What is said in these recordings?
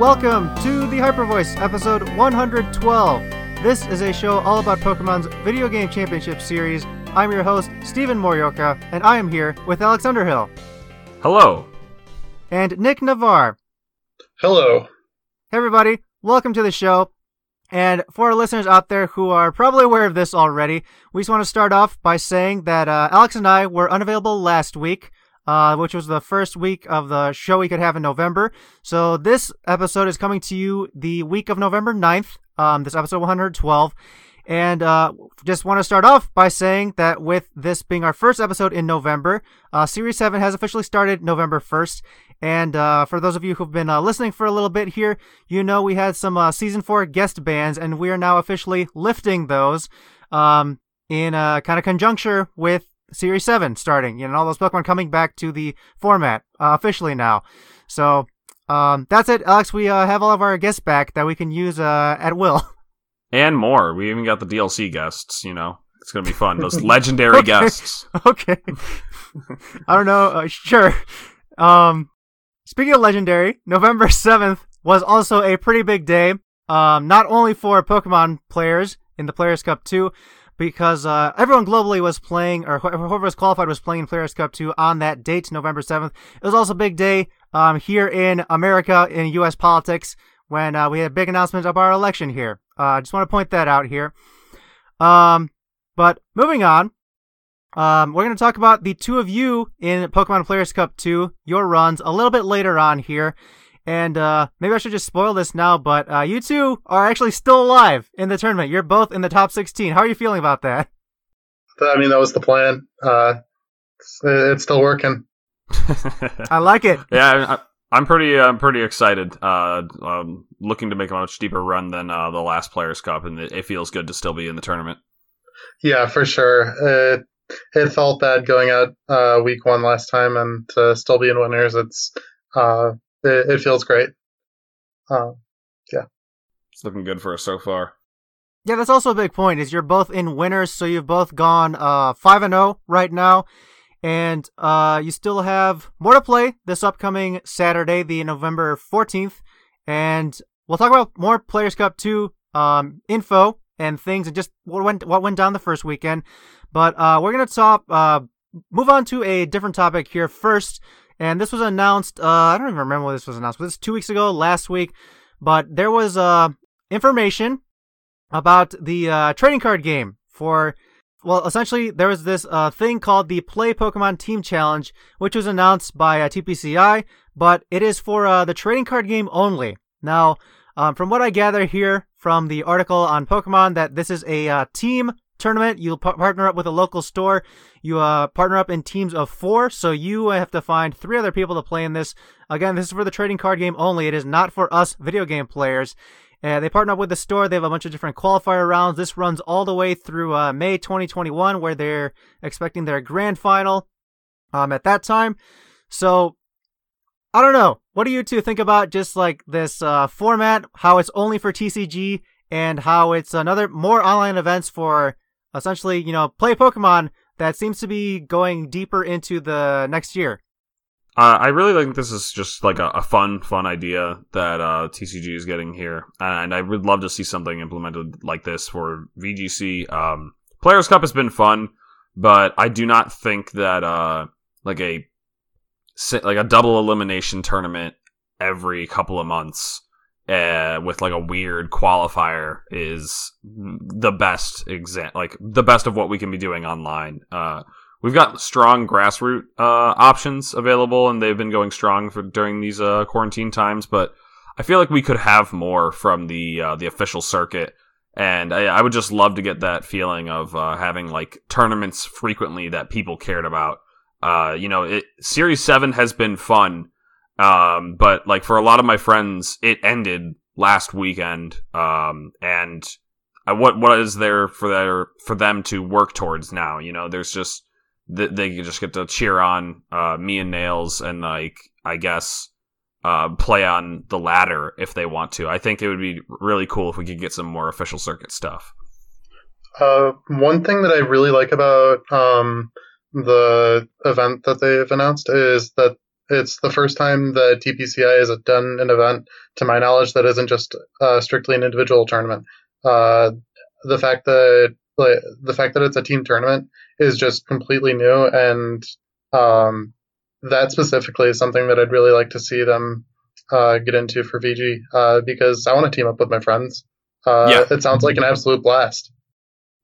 Welcome to the Hyper Voice, episode 112. This is a show all about Pokemon's video game championship series. I'm your host, Stephen Morioka, and I am here with Alex Underhill Hello. and Nick Navarre. Hello. Hey, everybody, welcome to the show. And for our listeners out there who are probably aware of this already, we just want to start off by saying that uh, Alex and I were unavailable last week, uh, which was the first week of the show we could have in November. So this episode is coming to you the week of November 9th, um, this episode 112. And uh, just want to start off by saying that with this being our first episode in November, uh, Series 7 has officially started November 1st. And uh, for those of you who've been uh, listening for a little bit here, you know we had some uh, Season 4 guest bands, and we are now officially lifting those um, in kind of conjuncture with Series 7 starting. You know, all those Pokemon coming back to the format uh, officially now. So um, that's it, Alex. We uh, have all of our guests back that we can use uh, at will. And more. We even got the DLC guests, you know. It's going to be fun. Those legendary Okay. guests. okay. I don't know. Uh, sure. Um, speaking of legendary, November 7th was also a pretty big day. Um, not only for Pokemon players in the Players Cup 2, because uh, everyone globally was playing, or wh- whoever was qualified was playing Players Cup 2 on that date, November 7th. It was also a big day um, here in America, in U.S. politics, when uh, we had a big announcement of our election here. Uh, I just want to point that out here. Um, but moving on, um, we're going to talk about the two of you in Pokemon Players Cup 2, your runs, a little bit later on here. And uh, maybe I should just spoil this now, but uh, you two are actually still alive in the tournament. You're both in the top 16. How are you feeling about that? I mean, that was the plan. Uh, it's, it's still working. I like it. yeah, I, I'm pretty. I'm pretty excited. Uh, um, looking to make a much deeper run than uh, the last Players Cup, and it, it feels good to still be in the tournament. Yeah, for sure. It, it felt bad going out uh, week one last time, and to still be in winners, it's uh, it, it feels great. Uh, yeah. It's looking good for us so far. Yeah, that's also a big point. Is you're both in winners, so you've both gone uh five and zero right now, and uh you still have more to play this upcoming Saturday, the November fourteenth, and we'll talk about more Players Cup two um info and things, and just what went what went down the first weekend. But uh we're gonna talk uh move on to a different topic here first, and this was announced. Uh, I don't even remember when this was announced. Was this two weeks ago? Last week? But there was uh information about the uh, trading card game for well essentially there was this uh, thing called the play pokemon team challenge which was announced by uh, tpci but it is for uh, the trading card game only now um, from what i gather here from the article on pokemon that this is a uh, team tournament you partner up with a local store you uh, partner up in teams of four so you have to find three other people to play in this again this is for the trading card game only it is not for us video game players uh, they partner up with the store. They have a bunch of different qualifier rounds. This runs all the way through uh, May 2021, where they're expecting their grand final um, at that time. So, I don't know. What do you two think about just like this uh, format? How it's only for TCG and how it's another more online events for essentially, you know, play Pokemon that seems to be going deeper into the next year. Uh, I really think this is just like a, a fun, fun idea that uh, TCG is getting here, and I would love to see something implemented like this for VGC. Um, Players Cup has been fun, but I do not think that uh, like a like a double elimination tournament every couple of months uh, with like a weird qualifier is the best exa- like the best of what we can be doing online. Uh, we've got strong grassroots uh, options available, and they've been going strong for during these uh, quarantine times. But I feel like we could have more from the uh, the official circuit, and I, I would just love to get that feeling of uh, having like tournaments frequently that people cared about. Uh, you know, it, Series Seven has been fun, um, but like for a lot of my friends, it ended last weekend, um, and I, what what is there for their for them to work towards now? You know, there's just th- they just get to cheer on uh, me and Nails and like I guess uh, play on the ladder if they want to. I think it would be really cool if we could get some more official circuit stuff. Uh, one thing that I really like about um, the event that they've announced is that it's the first time the TPCI has done an event, to my knowledge, that isn't just uh, strictly an individual tournament. Uh, the fact that the fact that it's a team tournament is just completely new, and um, that specifically is something that I'd really like to see them uh, get into for VG uh, because I want to team up with my friends. Uh, yeah. It sounds like an absolute blast.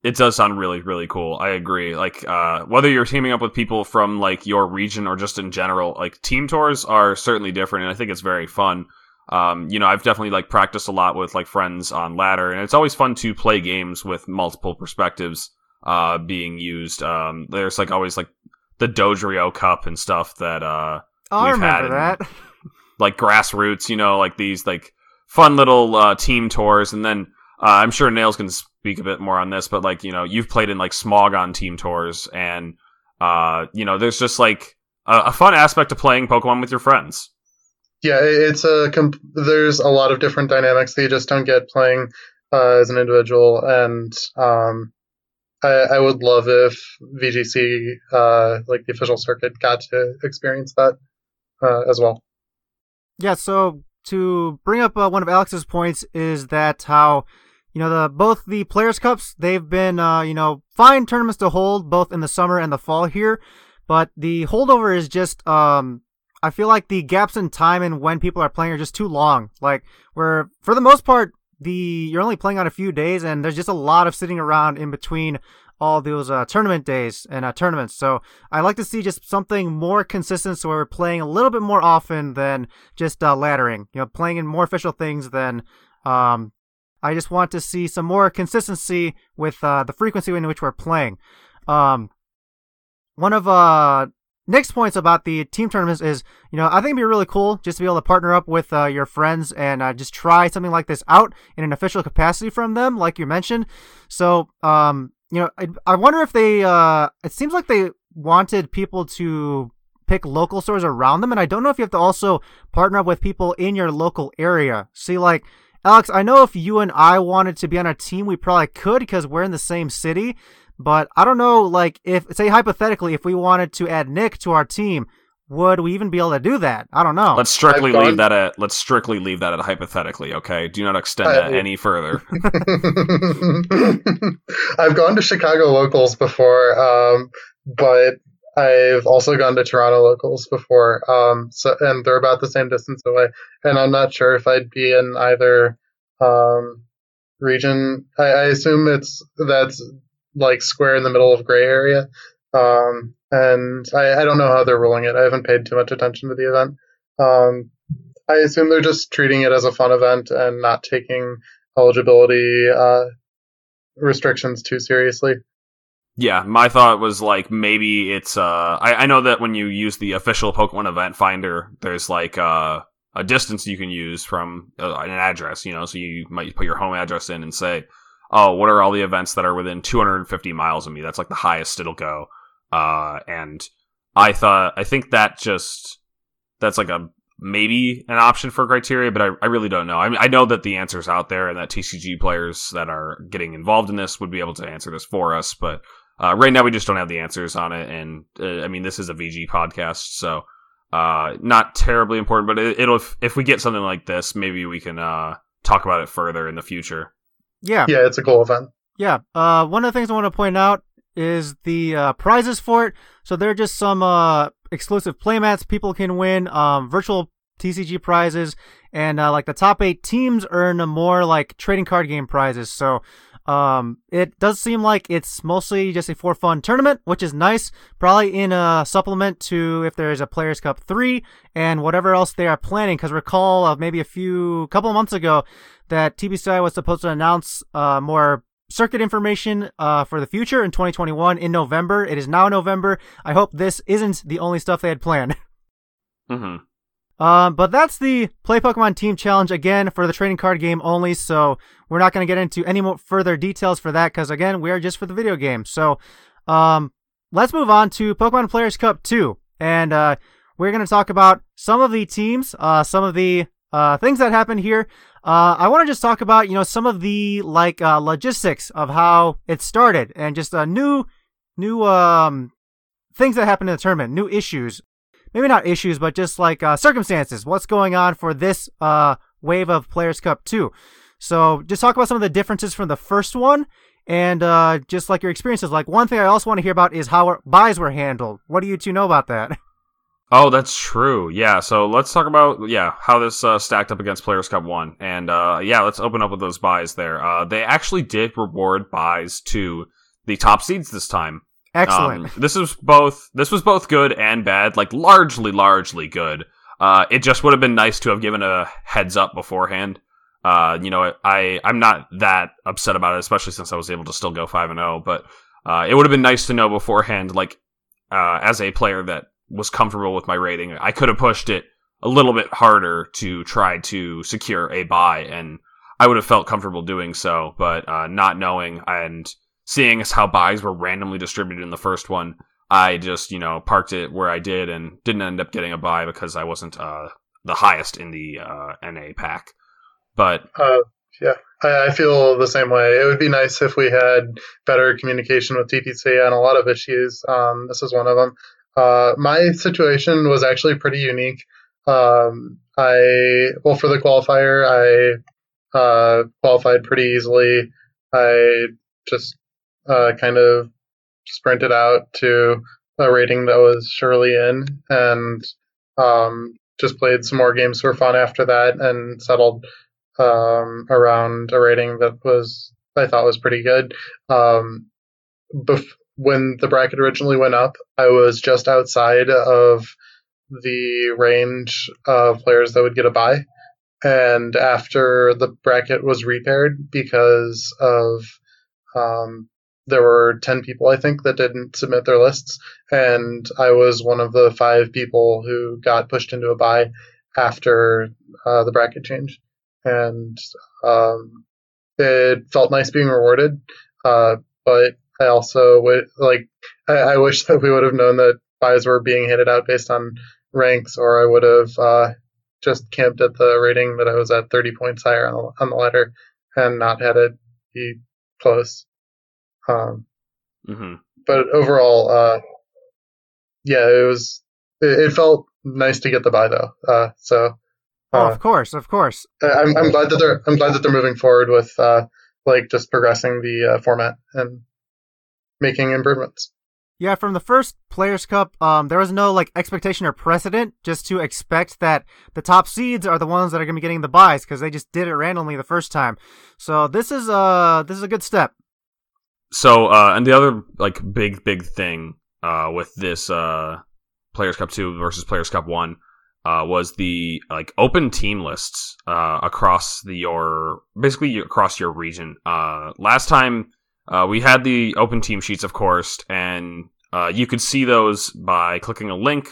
It does sound really, really cool. I agree. Like, uh, whether you're teaming up with people from like your region or just in general, like team tours are certainly different, and I think it's very fun. Um, you know, I've definitely like practiced a lot with like friends on ladder, and it's always fun to play games with multiple perspectives uh, being used. Um, there's like always like the Dojrio Cup and stuff that uh, oh, we've I remember that. like grassroots, you know, like these like fun little uh, team tours, and then uh, I'm sure Nails can speak a bit more on this, but like you know, you've played in like Smogon team tours, and uh, you know, there's just like a, a fun aspect to playing Pokemon with your friends. Yeah, it's a comp- there's a lot of different dynamics that you just don't get playing uh, as an individual, and um, I, I, would love if VGC, uh, like the official circuit, got to experience that uh, as well. Yeah, so to bring up uh, one of Alex's points is that how you know the both the players cups they've been uh, you know fine tournaments to hold both in the summer and the fall here, but the holdover is just um I feel like the gaps in time and when people are playing are just too long. Like where for the most part the you're only playing on a few days and there's just a lot of sitting around in between all those uh, tournament days and uh, tournaments. So I like to see just something more consistent, so we're playing a little bit more often than just uh, laddering. You know, playing in more official things than. Um, I just want to see some more consistency with uh, the frequency in which we're playing. Um, one of uh, Nick's points about the team tournaments is, you know, I think it'd be really cool just to be able to partner up with uh, your friends and uh, just try something like this out in an official capacity from them, like you mentioned. So, um, you know, I, I wonder if they, uh, it seems like they wanted people to pick local stores around them. And I don't know if you have to also partner up with people in your local area. See, like, Alex, I know if you and I wanted to be on a team, we probably could because we're in the same city. But I don't know, like, if, say, hypothetically, if we wanted to add Nick to our team, would we even be able to do that? I don't know. Let's strictly gone... leave that at let's strictly leave that at hypothetically, okay? Do not extend I... that any further. I've gone to Chicago locals before, um, but I've also gone to Toronto locals before. Um, so and they're about the same distance away. And I'm not sure if I'd be in either um, region. I, I assume it's that's like square in the middle of gray area. Um, and I, I don't know how they're ruling it. I haven't paid too much attention to the event. Um, I assume they're just treating it as a fun event and not taking eligibility uh, restrictions too seriously. Yeah, my thought was like maybe it's uh I, I know that when you use the official Pokemon event finder, there's like uh a distance you can use from uh, an address, you know, so you might put your home address in and say, "Oh, what are all the events that are within 250 miles of me?" That's like the highest it'll go. Uh, and I thought, I think that just, that's like a, maybe an option for criteria, but I, I really don't know. I mean, I know that the answer's out there and that TCG players that are getting involved in this would be able to answer this for us, but, uh, right now we just don't have the answers on it. And, uh, I mean, this is a VG podcast, so, uh, not terribly important, but it, will if, if we get something like this, maybe we can, uh, talk about it further in the future. Yeah. Yeah, it's a cool event. Yeah. Uh, one of the things I want to point out is the uh, prizes for it. So they're just some uh, exclusive playmats people can win, um, virtual TCG prizes, and uh, like the top eight teams earn more like trading card game prizes. So um, it does seem like it's mostly just a for fun tournament, which is nice. Probably in a supplement to if there's a Players Cup 3 and whatever else they are planning. Because recall of maybe a few couple months ago that TPCI was supposed to announce uh, more circuit information uh, for the future in 2021 in November. It is now November. I hope this isn't the only stuff they had planned. mm-hmm. Um, but that's the Play Pokemon Team Challenge again for the trading card game only. So we're not going to get into any more further details for that because again, we are just for the video game. So, um, let's move on to Pokemon Players Cup 2. And, uh, we're going to talk about some of the teams, uh, some of the, uh, things that happened here. Uh, I want to just talk about, you know, some of the like uh, logistics of how it started and just uh, new, new um, things that happened in the tournament, new issues. Maybe not issues, but just like uh, circumstances. What's going on for this uh, wave of Players Cup 2? So just talk about some of the differences from the first one and uh, just like your experiences. Like one thing I also want to hear about is how buys were handled. What do you two know about that? Oh, that's true. Yeah. So let's talk about yeah how this uh, stacked up against Players Cup One, and uh, yeah, let's open up with those buys there. Uh, they actually did reward buys to the top seeds this time. Excellent. Um, this was both this was both good and bad, like largely largely good. Uh, it just would have been nice to have given a heads up beforehand. Uh, you know, I I'm not that upset about it, especially since I was able to still go five and zero. But uh, it would have been nice to know beforehand, like uh, as a player that was comfortable with my rating. I could have pushed it a little bit harder to try to secure a buy, and I would have felt comfortable doing so. But uh, not knowing and seeing as how buys were randomly distributed in the first one, I just you know parked it where I did and didn't end up getting a buy because I wasn't uh, the highest in the uh, NA pack. But uh, yeah, I, I, feel the same way. It would be nice if we had better communication with TTC on a lot of issues. Um, this is one of them. Uh, my situation was actually pretty unique. Um, I well for the qualifier, I uh, qualified pretty easily. I just uh, kind of sprinted out to a rating that was surely in, and um, just played some more games for fun after that, and settled um, around a rating that was I thought was pretty good. Um, bef- when the bracket originally went up, I was just outside of the range of players that would get a buy. And after the bracket was repaired, because of um, there were 10 people, I think, that didn't submit their lists. And I was one of the five people who got pushed into a buy after uh, the bracket change. And um, it felt nice being rewarded. Uh, but I also would like I, I, wish that we would have known that buys were being handed out based on ranks, or I would have uh, just camped at the rating that I was at 30 points higher on the, on the ladder and not had it be close. Um, mm-hmm. But overall, uh, yeah, it was. It, it, felt nice to get the buy though. Uh, so. oh, of course, of course. I'm, I'm glad that they're I'm glad that they're moving forward with uh, like just progressing the uh, format and making improvements. Yeah, from the first Players Cup, um, there was no like expectation or precedent just to expect that the top seeds are the ones that are going to be getting the buys because they just did it randomly the first time. So this is uh this is a good step. So uh, and the other like big big thing uh with this uh Players Cup two versus Players Cup one uh was the like open team lists uh across the your basically across your region. Uh, last time uh, we had the open team sheets, of course, and uh, you could see those by clicking a link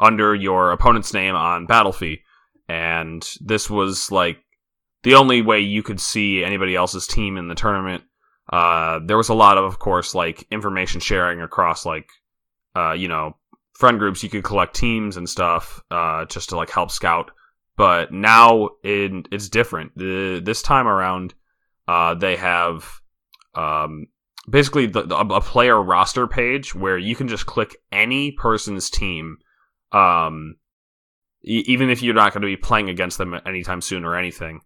under your opponent's name on Battlefy. And this was like the only way you could see anybody else's team in the tournament. Uh, there was a lot of, of course, like information sharing across like, uh, you know, friend groups. You could collect teams and stuff, uh, just to like help scout. But now it, it's different. The, this time around, uh, they have um, basically the, the, a player roster page where you can just click any person's team, um, e- even if you're not going to be playing against them anytime soon or anything,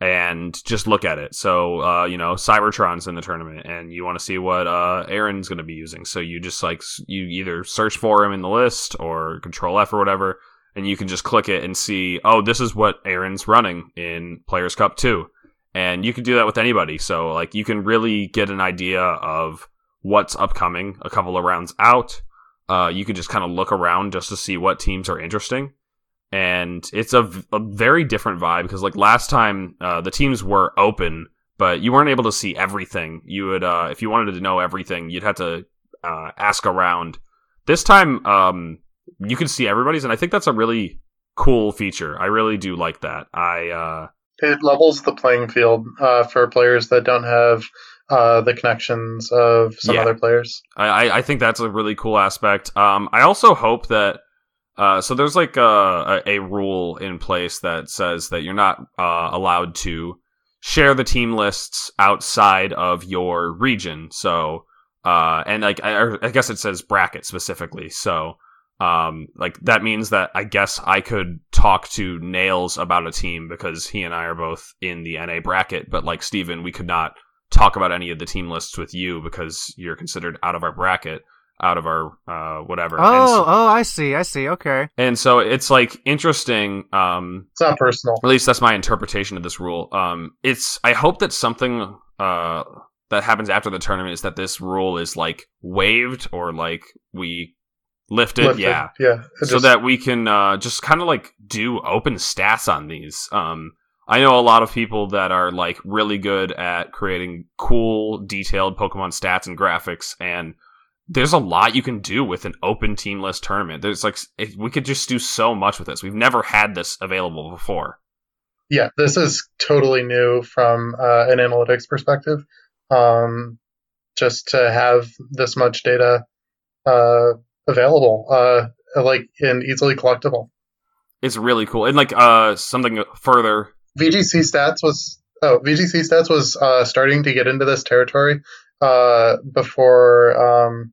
and just look at it. So, uh, you know, Cybertron's in the tournament, and you want to see what uh, Aaron's going to be using. So you just like you either search for him in the list or Control F or whatever, and you can just click it and see, oh, this is what Aaron's running in Players Cup two and you can do that with anybody. So like you can really get an idea of what's upcoming a couple of rounds out. Uh, you can just kind of look around just to see what teams are interesting. And it's a, a very different vibe because like last time, uh, the teams were open, but you weren't able to see everything. You would, uh, if you wanted to know everything, you'd have to, uh, ask around. This time, um, you can see everybody's, and I think that's a really cool feature. I really do like that. I, uh, it levels the playing field uh, for players that don't have uh, the connections of some yeah. other players. I, I think that's a really cool aspect. Um, I also hope that uh, so there's like a, a, rule in place that says that you're not uh, allowed to share the team lists outside of your region. So uh, and like I, I guess it says bracket specifically. So Um, like that means that I guess I could talk to Nails about a team because he and I are both in the NA bracket, but like Stephen, we could not talk about any of the team lists with you because you're considered out of our bracket, out of our uh whatever. Oh, so, oh, I see, I see. Okay. and so it's like interesting. Um, It's not personal. at least that's my interpretation of this rule. Um, it's I hope that something uh that happens after the tournament is that this rule is like waived or like we lift it. Lifted. Yeah Yeah. It so that we can uh, just kind of like do open stats on these. Um, I know a lot of people that are like really good at creating cool, detailed Pokemon stats and graphics, and there's a lot you can do with an open team list tournament. There's like we could just do so much with this. We've never had this available before. yeah, this is totally new from uh, an analytics perspective. Um, just to have this much data uh, available, uh, like and easily collectible. It's really cool, and like uh, something further. VGC stats was oh VGC stats was uh, starting to get into this territory uh, before um,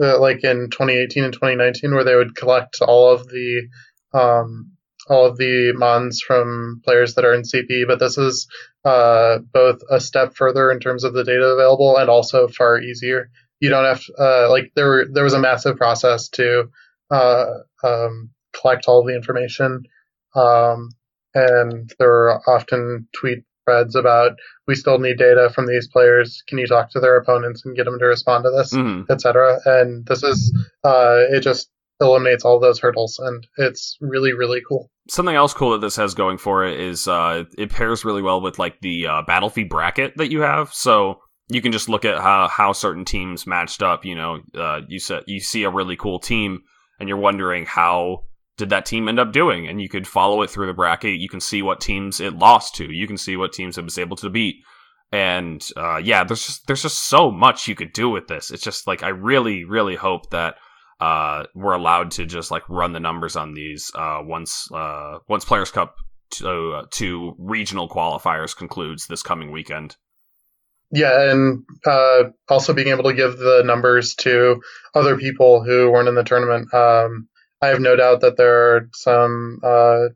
uh, like in 2018 and 2019 where they would collect all of the um, all of the mons from players that are in CP but this is uh, both a step further in terms of the data available and also far easier. You don't have uh, like there were, there was a massive process to uh, um, collect all the information um, and there were often tweet threads about we still need data from these players. Can you talk to their opponents and get them to respond to this, Mhm. etc. And this is uh, it just eliminates all those hurdles, and it's really really cool. something else cool that this has going for it is uh, it pairs really well with like the uh, Battlefy bracket that you have. So you can just look at how how certain teams matched up. You know, uh, you said you see a really cool team, and you're wondering how did that team end up doing, and you could follow it through the bracket. You can see what teams it lost to. You can see what teams it was able to beat. And uh, yeah, there's just there's just so much you could do with this. It's just like I really really hope that uh, we're allowed to just like run the numbers on these uh, once uh, once Players Cup to, uh, to regional qualifiers concludes this coming weekend. Yeah, and uh, also being able to give the numbers to other people who weren't in the tournament. Um, I have no doubt that there are some uh,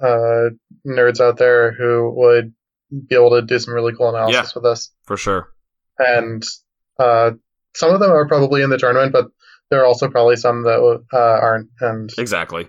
uh, nerds out there who would be able to do some really cool analysis with us For sure. and uh, some of them are probably in the tournament, but there are also probably some that uh, aren't. And Exactly.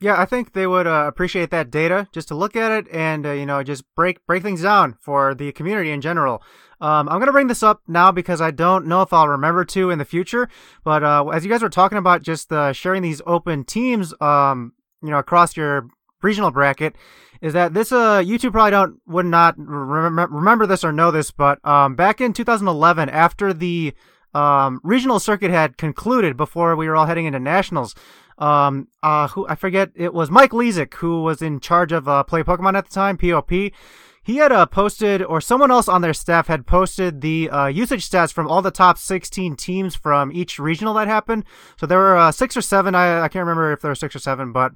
Yeah, I think they would uh, appreciate that data just to look at it and uh, you know just break break things down for the community in general. Um, I'm gonna bring this up now because I don't know if I'll remember to in the future. But uh, as you guys were talking about just uh, sharing these open teams, um, you know, across your regional bracket, is that this uh you two probably don't would not rem- remember this or know this, but um back in 2011 after the um regional circuit had concluded before we were all heading into nationals um uh who I forget it was Mike Lezik who was in charge of uh play Pokemon at the time POP he had uh, posted or someone else on their staff had posted the uh, usage stats from all the top 16 teams from each regional that happened so there were uh, six or seven I, I can't remember if there were six or seven but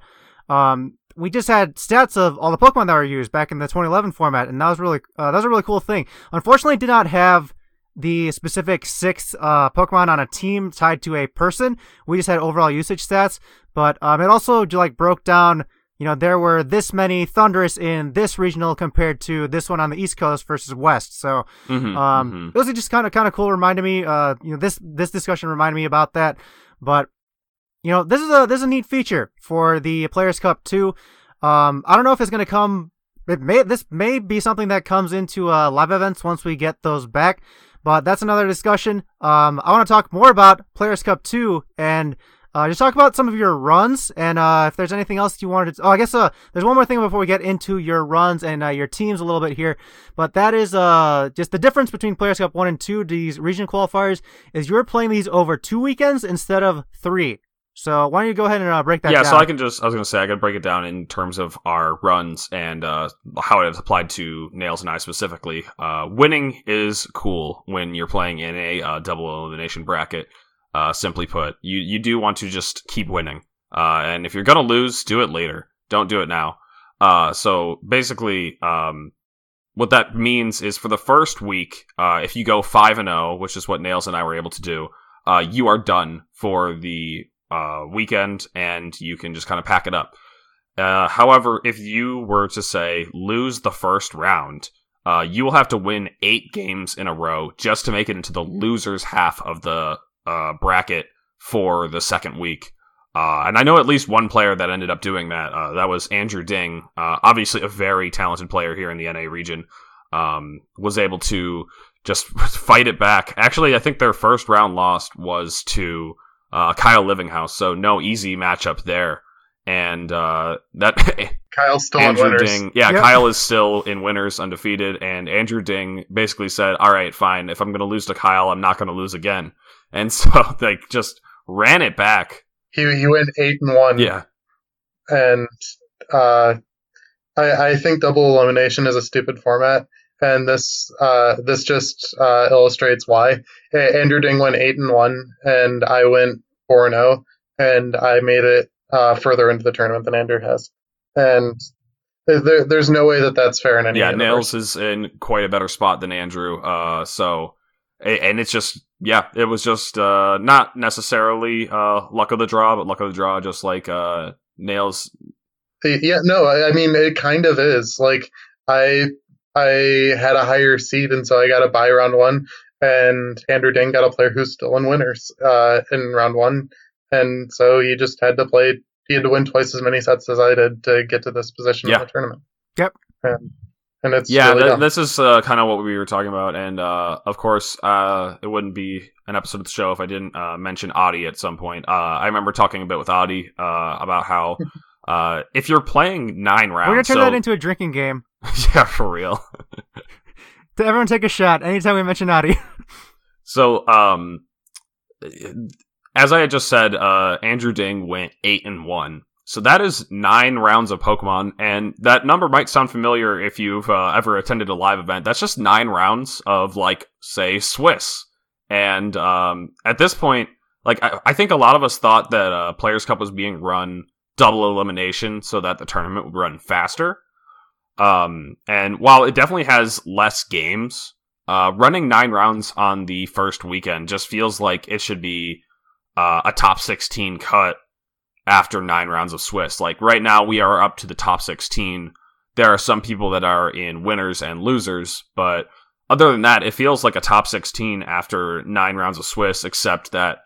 um we just had stats of all the Pokemon that were used back in the 2011 format, and that was really uh, that was a really cool thing. Unfortunately, did not have the specific six uh, Pokemon on a team tied to a person. We just had overall usage stats, but um, it also like broke down. You know, there were this many Thundurus in this regional compared to this one on the East Coast versus West. So Mhm, um, mhm. it was just kind of kind of cool. Reminded me, uh, you know, this this discussion reminded me about that. But you know, this is a this is a neat feature for the Players Cup too. Um, I don't know if it's going to come. It may this may be something that comes into uh, live events once we get those back. But that's another discussion. Um, I want to talk more about Players Cup two and. Uh, just talk about some of your runs and uh, if there's anything else you wanted to. Oh, I guess uh, there's one more thing before we get into your runs and uh, your teams a little bit here. But that is uh, just the difference between Players Cup 1 and 2, these region qualifiers, is you're playing these over two weekends instead of three. So why don't you go ahead and uh, break that down? yeah, down? so I can just I was gonna say I could break it down in terms of our runs and uh, how it applied to Nails and I specifically. Uh, winning is cool when you're playing in a uh, double elimination bracket. Uh, simply put, you you do want to just keep winning, uh, and if you're gonna lose, do it later. Don't do it now. Uh, so basically, um, what that means is for the first week, uh, if you go five and zero, which is what Nails and I were able to do, uh, you are done for the uh, weekend, and you can just kind of pack it up. Uh, however, if you were to say lose the first round, uh, you will have to win eight games in a row just to make it into the losers half of the uh, bracket for the second week. Uh, and I know at least one player that ended up doing that. Uh, that was Andrew Ding, uh, obviously a very talented player here in the NA region. Um, was able to just fight it back. Actually, I think their first round loss was to uh, Kyle Livinghouse, so no easy matchup there. And uh, that Kyle's still Andrew in winners. Ding, yeah, Yep. Kyle is still in winners, undefeated, and Andrew Ding basically said, "All right, fine. If I'm going to lose to Kyle, I'm not going to lose again." And so like just ran it back. He he went eight and one. Yeah, and uh, I, I think double elimination is a stupid format, and this uh, this just uh, illustrates why. Andrew Ding went eight and one, and I went four and zero, and I made it uh, further into the tournament than Andrew has, and there, there's no way that that's fair in any way. yeah. universe. Nails is in quite a better spot than Andrew. Uh, so and it's just yeah, it was just uh not necessarily uh luck of the draw, but luck of the draw, just like uh Nails. Yeah, no, I, I mean it kind of is. Like I I had a higher seed, and so I got a buy round one, and Andrew Ding got a player who's still in winners uh, in round one, and so he just had to play. He had to win twice as many sets as I did to get to this position Yeah. in the tournament. Yep. And, and it's Yeah, really th- this is uh, kind of what we were talking about, and uh, of course, uh, it wouldn't be an episode of the show if I didn't uh, mention Adi at some point. Uh, I remember talking a bit with Adi uh, about how uh, if you're playing nine rounds, We're gonna turn so- that into a drinking game. yeah, for real. To everyone take a shot anytime we mention Adi. So, um, as I had just said, uh, Andrew Ding went eight and one. So that is nine rounds of Pokemon, and that number might sound familiar if you've uh, ever attended a live event. That's just nine rounds of like, say, Swiss. And um, at this point, like I, I think a lot of us thought that uh, Players Cup was being run double elimination so that the tournament would run faster. Um, and while it definitely has less games, uh, running nine rounds on the first weekend just feels like it should be uh, a top 16 cut after nine rounds of Swiss. Like right now, we are up to the top 16. There are some people that are in winners and losers, but other than that, it feels like a top 16 after nine rounds of Swiss, except that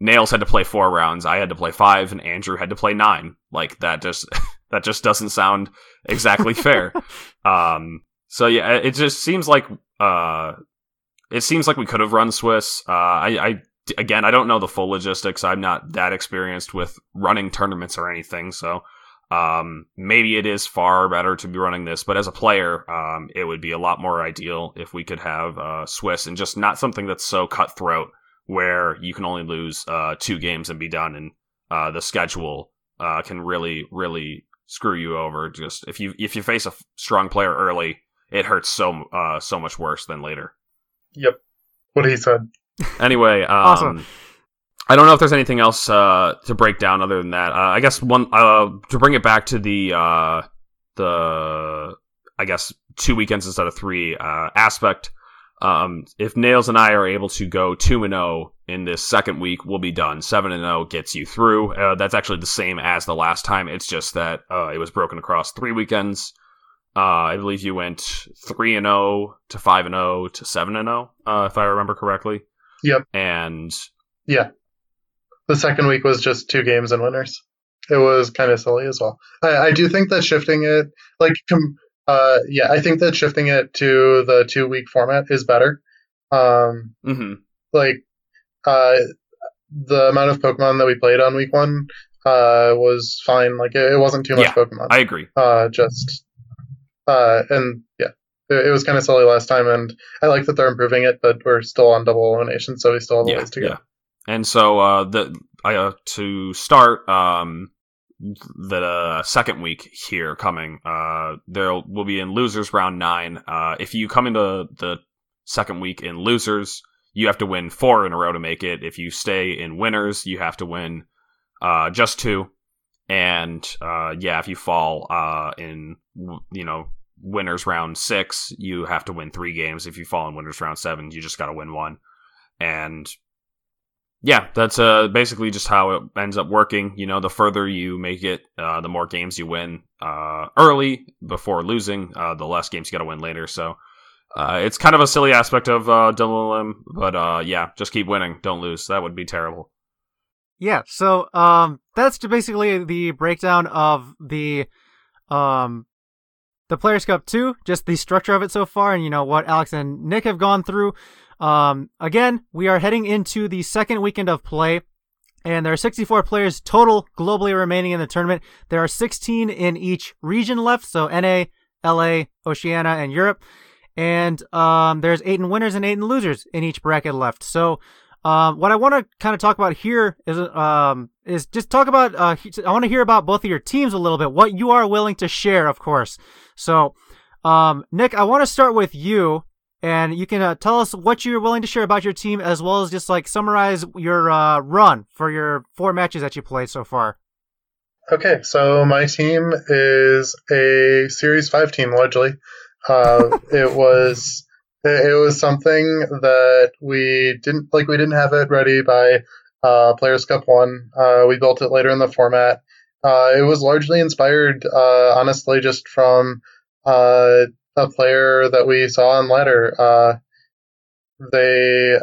Nails had to play four rounds, I had to play five, and Andrew had to play nine. Like that just that just doesn't sound exactly fair. Um, so yeah, it just seems like uh, it seems like we could have run Swiss. Uh, I, I again, I don't know the full logistics. I'm not that experienced with running tournaments or anything, so um, maybe it is far better to be running this. But as a player, um, it would be a lot more ideal if we could have uh, Swiss and just not something that's so cutthroat where you can only lose uh, two games and be done, and uh, the schedule uh, can really, really screw you over. Just if you if you face a f- strong player early, it hurts so uh, so much worse than later. Yep. What he said. Anyway, um, Awesome. I don't know if there's anything else uh, to break down other than that. Uh, I guess one uh, to bring it back to the uh, the I guess two weekends instead of three uh, aspect. Um, if Nails and I are able to go two and zero in this second week, we'll be done. Seven and zero gets you through. Uh, that's actually the same as the last time. It's just that uh, it was broken across three weekends. Uh, I believe you went three and zero to five and zero to seven and zero, uh, if I remember correctly. Yep. And Yeah. The second week was just two games and winners. It was kind of silly as well. I, I do think that shifting it, like, com- uh, yeah, I think that shifting it to the two week format is better. Um, mhm. like, uh, the amount of Pokemon that we played on week one, uh, was fine. Like, it, it wasn't too much Yeah, Pokemon. I agree. uh, just, uh, and yeah, it, it was kind of silly last time, and I like that they're improving it, but we're still on double elimination, so we still have a yeah, ways to go. yeah. And so uh, the uh, to start um, the uh, second week here coming, uh, there will be in losers round nine. Uh, if you come into the second week in losers, you have to win four in a row to make it. If you stay in winners, you have to win uh, just two. And uh, yeah, if you fall uh, in you know winners round six, you have to win three games. If you fall in winners round seven, you just got to win one. And yeah, that's uh, basically just how it ends up working. You know, the further you make it, uh, the more games you win uh, early before losing, uh, the less games you got to win later. So uh, it's kind of a silly aspect of uh, Lim, but uh, yeah, just keep winning, don't lose. That would be terrible. Yeah, so um, that's basically the breakdown of the um, the Players Cup 2, just the structure of it so far, and you know what Alex and Nick have gone through. Um, again, we are heading into the second weekend of play, and there are 64 players total globally remaining in the tournament. There are 16 in each region left, so NA, LA, Oceania, and Europe. And um, there's eight in winners and eight in losers in each bracket left. So um, what I want to kind of talk about here is um, is just talk about. Uh, I want to hear about both of your teams a little bit. What you are willing to share, of course. So, um, Nick, I want to start with you, and you can uh, tell us what you're willing to share about your team, as well as just like summarize your uh, run for your four matches that you played so far. Okay, so my team is a Series Five team largely. Uh, it was it was something that we didn't like. We didn't have it ready by uh, Players Cup One. Uh, we built it later in the format. Uh, it was largely inspired, uh, honestly, just from uh, a player that we saw on ladder. Uh, they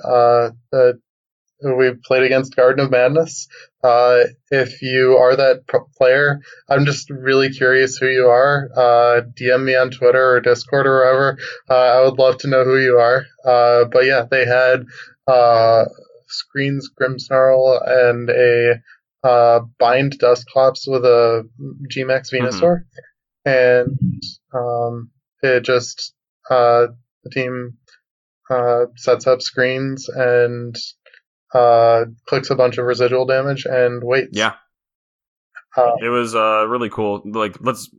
we played against Garden of Madness. Uh, if you are that player, I'm just really curious who you are. Uh, DM me on Twitter or Discord or wherever. Uh, I would love to know who you are. Uh, but yeah, they had uh, Screens Grimmsnarl and a uh, Bind Dusclops with a Gmax mm-hmm. Venusaur. Mm-hmm. And um, it just, the team sets up screens and uh, clicks a bunch of residual damage and waits. Yeah. Uh, it was uh, really cool. Like, let's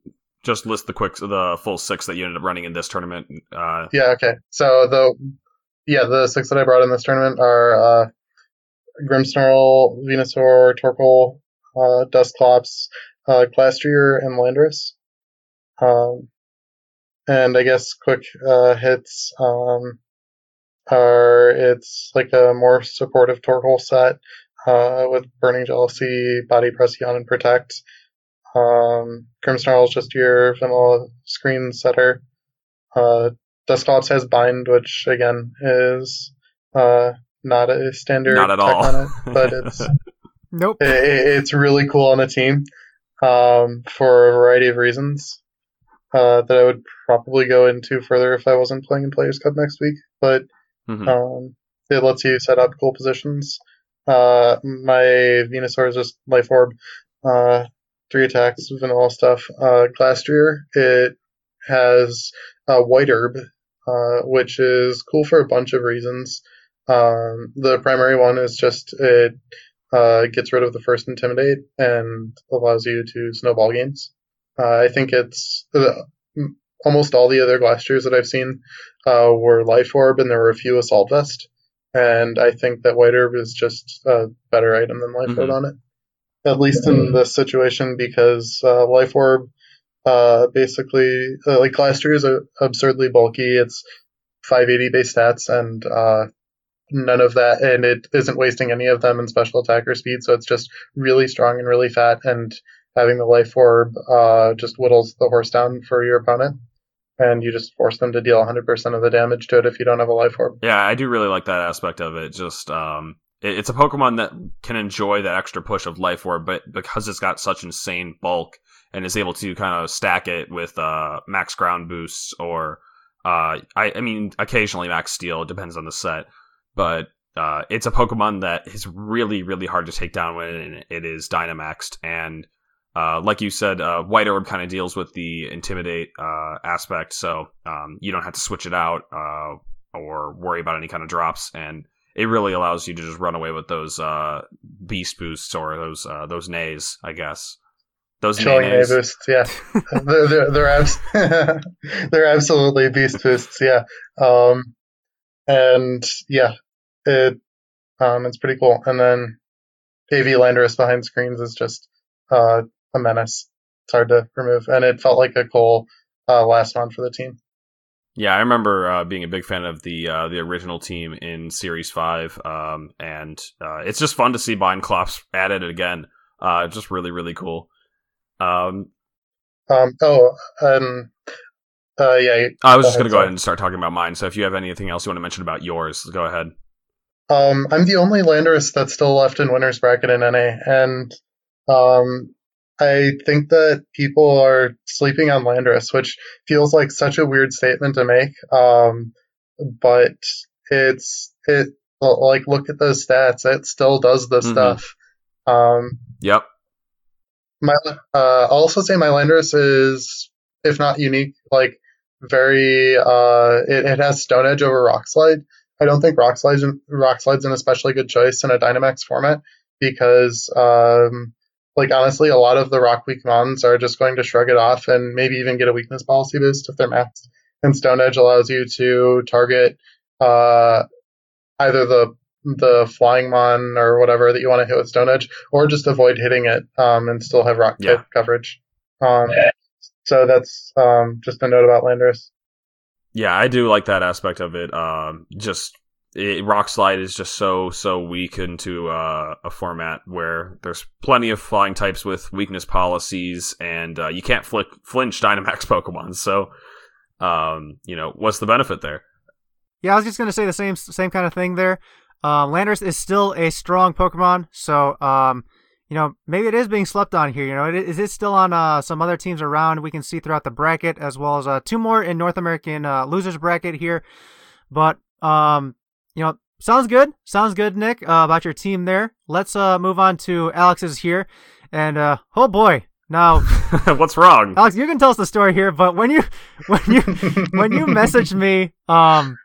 just list the quick, the full six that you ended up running in this tournament. Uh, yeah. Okay. So the yeah the six that I brought in this tournament are uh, Grimmsnarl, Venusaur, Torkoal, uh, Dusclops, uh, Glastrier, and Landorus. Um, and I guess quick uh, hits. Um, are it's like a more supportive Torkoal set uh, with Burning Jealousy, Body Pression, and Protect. Um, Grimmsnarl is just your vanilla screen setter. Uh, Dusclops has Bind, which again is uh, not a standard not at all. on it, but it's nope. It, it's really cool on a team um, for a variety of reasons uh, that I would probably go into further if I wasn't playing in Players Cup next week. But Mm-hmm. Um, it lets you set up cool positions. Uh, my Venusaur is just Life Orb, uh, three attacks, vanilla stuff. Uh, Glastrier, it has a White Herb, uh, which is cool for a bunch of reasons. Um, the primary one is just it uh, gets rid of the first Intimidate and allows you to snowball games. Uh, I think it's uh, almost all the other Glastriers that I've seen uh, were Life Orb, and there were a few Assault Vest. And I think that White Herb is just a better item than Life Orb mm-hmm. on it. At least in this situation, because uh, Life Orb uh, basically, uh, like Glastrier is absurdly bulky. It's 580 base stats, and uh, none of that, and it isn't wasting any of them in special attacker speed, so it's just really strong and really fat, and having the life orb uh, just whittles the horse down for your opponent and you just force them to deal 100% of the damage to it if you don't have a life orb. Yeah, I do really like that aspect of it. Just um, it, it's a Pokemon that can enjoy that extra push of life orb, but because it's got such insane bulk and is able to kind of stack it with uh, max ground boosts or uh, I, I mean occasionally max steel depends on the set, but uh, it's a Pokemon that is really really hard to take down when it is Dynamaxed and uh, like you said, uh, White Orb kind of deals with the intimidate uh, aspect, so um, you don't have to switch it out uh, or worry about any kind of drops, and it really allows you to just run away with those uh, beast boosts or those uh, those neighs, I guess. Those Chilling Neigh boosts, yeah, they're they're, they're, abs- they're, absolutely beast boosts, yeah, um, and yeah, it um, it's pretty cool. And then AV Landorus behind screens is just uh, a menace. It's hard to remove, and it felt like a cool uh, last round for the team. Yeah, I remember uh, being a big fan of the uh, the original team in Series Five, um, and uh, it's just fun to see Bindclops added again. Uh, just really, really cool. Um, Um, oh, um, uh, yeah. I was just going to go ahead and start talking about mine. So if you have anything else you want to mention about yours, go ahead. Um, I'm the only Landorus that's still left in winners bracket in NA, and um, I think that people are sleeping on Landorus, which feels like such a weird statement to make. Um, but it's it like look at those stats; it still does the Mhm. stuff. Um, Yep. my uh, I'll also say my Landorus is, if not unique, like very uh, it, it has Stone Edge over Rock Slide. I don't think Rock Slide's Rock Slide's an especially good choice in a Dynamax format because um, like honestly, a lot of the Rock Weak Mons are just going to shrug it off and maybe even get a weakness policy boost if they're maxed. And Stone Edge allows you to target uh, either the the flying mon or whatever that you want to hit with Stone Edge, or just avoid hitting it um, and still have rock type coverage. Um, so that's um, just a note about Landorus. Yeah, I do like that aspect of it. Um, just it, Rock Slide is just so so weak into uh, a format where there's plenty of flying types with weakness policies, and uh, you can't flick, flinch Dynamax Pokemon. So, um, you know, what's the benefit there? Yeah, I was just gonna say the same same kind of thing there. Um, Landorus is still a strong Pokemon, so um, you know maybe it is being slept on here. You know, is it still on uh, some other teams around? We can see throughout the bracket as well as uh, two more in North American uh, losers bracket here. But um, you know, sounds good. Sounds good, Nick, uh, about your team there. Let's uh move on to Alex's here, and uh, oh boy, now what's wrong? Alex, you can tell us the story here, but when you when you when you messaged me, um,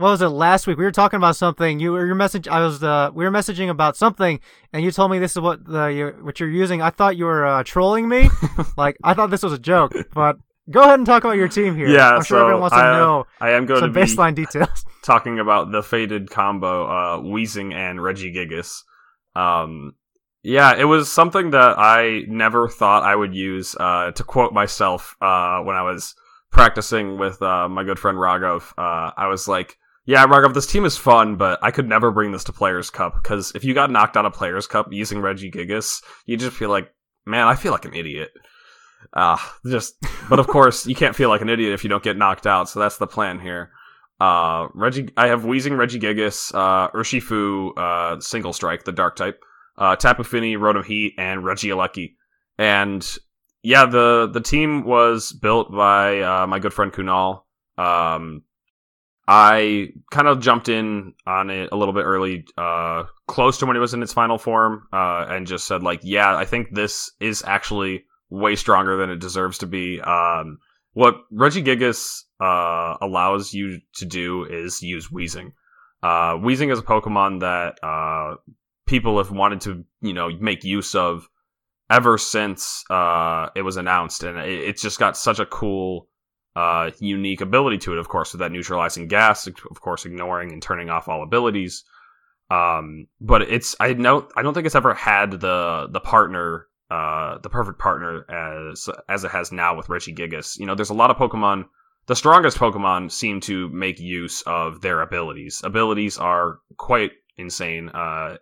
what was it last week? We were talking about something. You were your message. I was uh, we were messaging about something, and you told me this is what the you, what you're using. I thought you were uh, trolling me. like I thought this was a joke. But go ahead and talk about your team here. Yeah, I'm sure so everyone wants to I, know I am going some to be baseline details. talking about the faded combo, uh, Weezing and Regigigas. Um, yeah, it was something that I never thought I would use. Uh, to quote myself, uh, when I was practicing with uh, my good friend Raghav, uh, I was like, "Yeah, Raghav, this team is fun, but I could never bring this to Players Cup because if you got knocked out of Players Cup using Regigigas, you just feel like, man, I feel like an idiot." Ah, just, but of course, you can't feel like an idiot if you don't get knocked out. So that's the plan here. Uh, Reggie, I have Weezing Reggie Gigas, uh, Urshifu, uh, Single Strike, the Dark type, uh, Tapu Fini, Rotom Heat, and Regieleki. And yeah, the the team was built by uh, my good friend Kunal. Um, I kind of jumped in on it a little bit early, uh, close to when it was in its final form, uh, and just said like, yeah, I think this is actually way stronger than it deserves to be. Um, what Regigigas uh, allows you to do is use Weezing. Uh, Weezing is a Pokemon that uh, people have wanted to, you know, make use of ever since uh, it was announced, and it, it's just got such a cool, uh, unique ability to it. Of course, with that neutralizing gas, of course, ignoring and turning off all abilities. Um, but it's I know I don't think it's ever had the the partner uh, the perfect partner as as it has now with Regigigas. You know, there's a lot of Pokemon. The strongest Pokemon seem to make use of their abilities. Abilities are quite insane uh,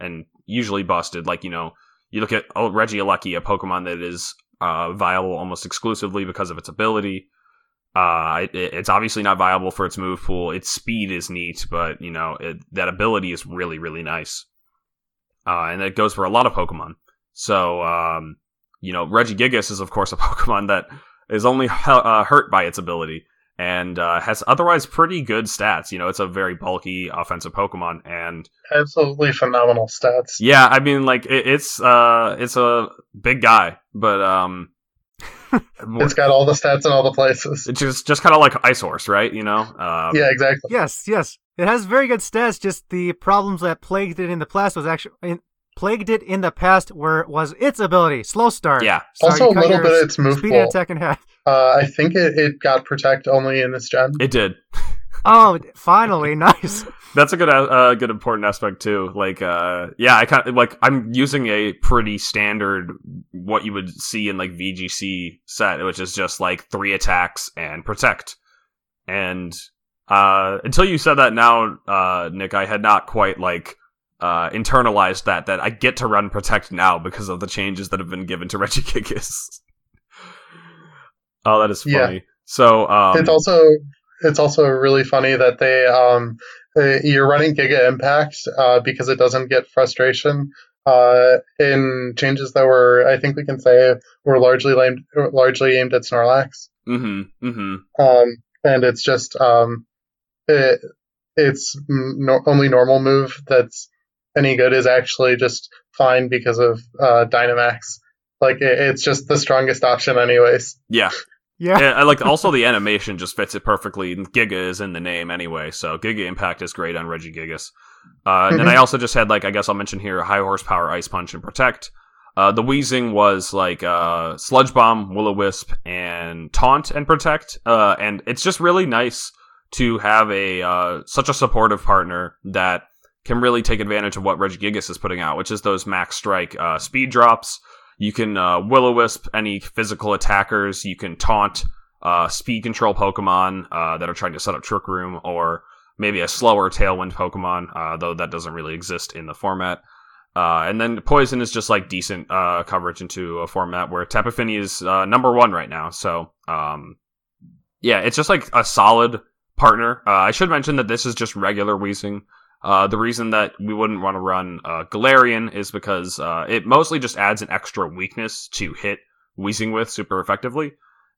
and usually busted. Like you know, you look at oh, Regieleki, a Pokemon that is uh, viable almost exclusively because of its ability. Uh, it, it's obviously not viable for its move pool. Its speed is neat, but you know it, that ability is really really nice, uh, and it goes for a lot of Pokemon. So, um, you know, Regigigas is of course a Pokemon that is only uh, hurt by its ability and uh, has otherwise pretty good stats. You know, it's a very bulky offensive Pokemon, and Absolutely phenomenal stats. yeah, I mean, like it, it's uh, it's a big guy, but um, It's got all the stats in all the places. it's just just kind of like Ice Horse, right? You know, um, Yeah, exactly. yes, yes, it has very good stats. Just the problems that plagued it in the past was actually in, plagued it in the past were was its ability, slow start. yeah. So Also a little bit of its move speed pool. attack in half. Uh, I think it, it got protect only in this gen. It did. Oh, finally, nice. That's a good, uh, good important aspect too. Like, uh, yeah, I kind of like I'm using a pretty standard what you would see in like VGC set, which is just like three attacks and protect. and uh, until you said that now, uh, Nick, I had not quite like uh, internalized that that I get to run protect now because of the changes that have been given to Regigigas. oh, that is funny. Yeah. So um, it's also it's also really funny that they um, uh, you're running Giga Impact uh, because it doesn't get frustration uh, in changes that were I think we can say were largely aimed largely aimed at Snorlax. Mm-hmm. Mm-hmm. Um, and it's just um, it, its no- only normal move that's any good is actually just fine because of uh, Dynamax. Like it, it's just the strongest option, anyways. Yeah. Yeah. And I like also the animation just fits it perfectly. Giga is in the name anyway, so Giga Impact is great on Regigigas. Uh, and then I also just had like I guess I'll mention here high horsepower Ice Punch and Protect. Uh, the Weezing was like uh, Sludge Bomb, Will O Wisp, and Taunt and Protect. Uh, and it's just really nice to have a uh, such a supportive partner that can really take advantage of what Regigigas is putting out, which is those max strike uh, speed drops. You can uh, Will O Wisp any physical attackers. You can taunt uh, speed control Pokemon uh, that are trying to set up Trick Room, or maybe a slower Tailwind Pokemon, uh, though that doesn't really exist in the format. Uh, and then Poison is just like decent coverage into a format where Tapu Fini is number one right now. So um, yeah, it's just like a solid partner. I should mention that this is just regular Weezing. Uh, the reason that we wouldn't want to run uh, Galarian is because uh, it mostly just adds an extra weakness to hit Weezing with super effectively.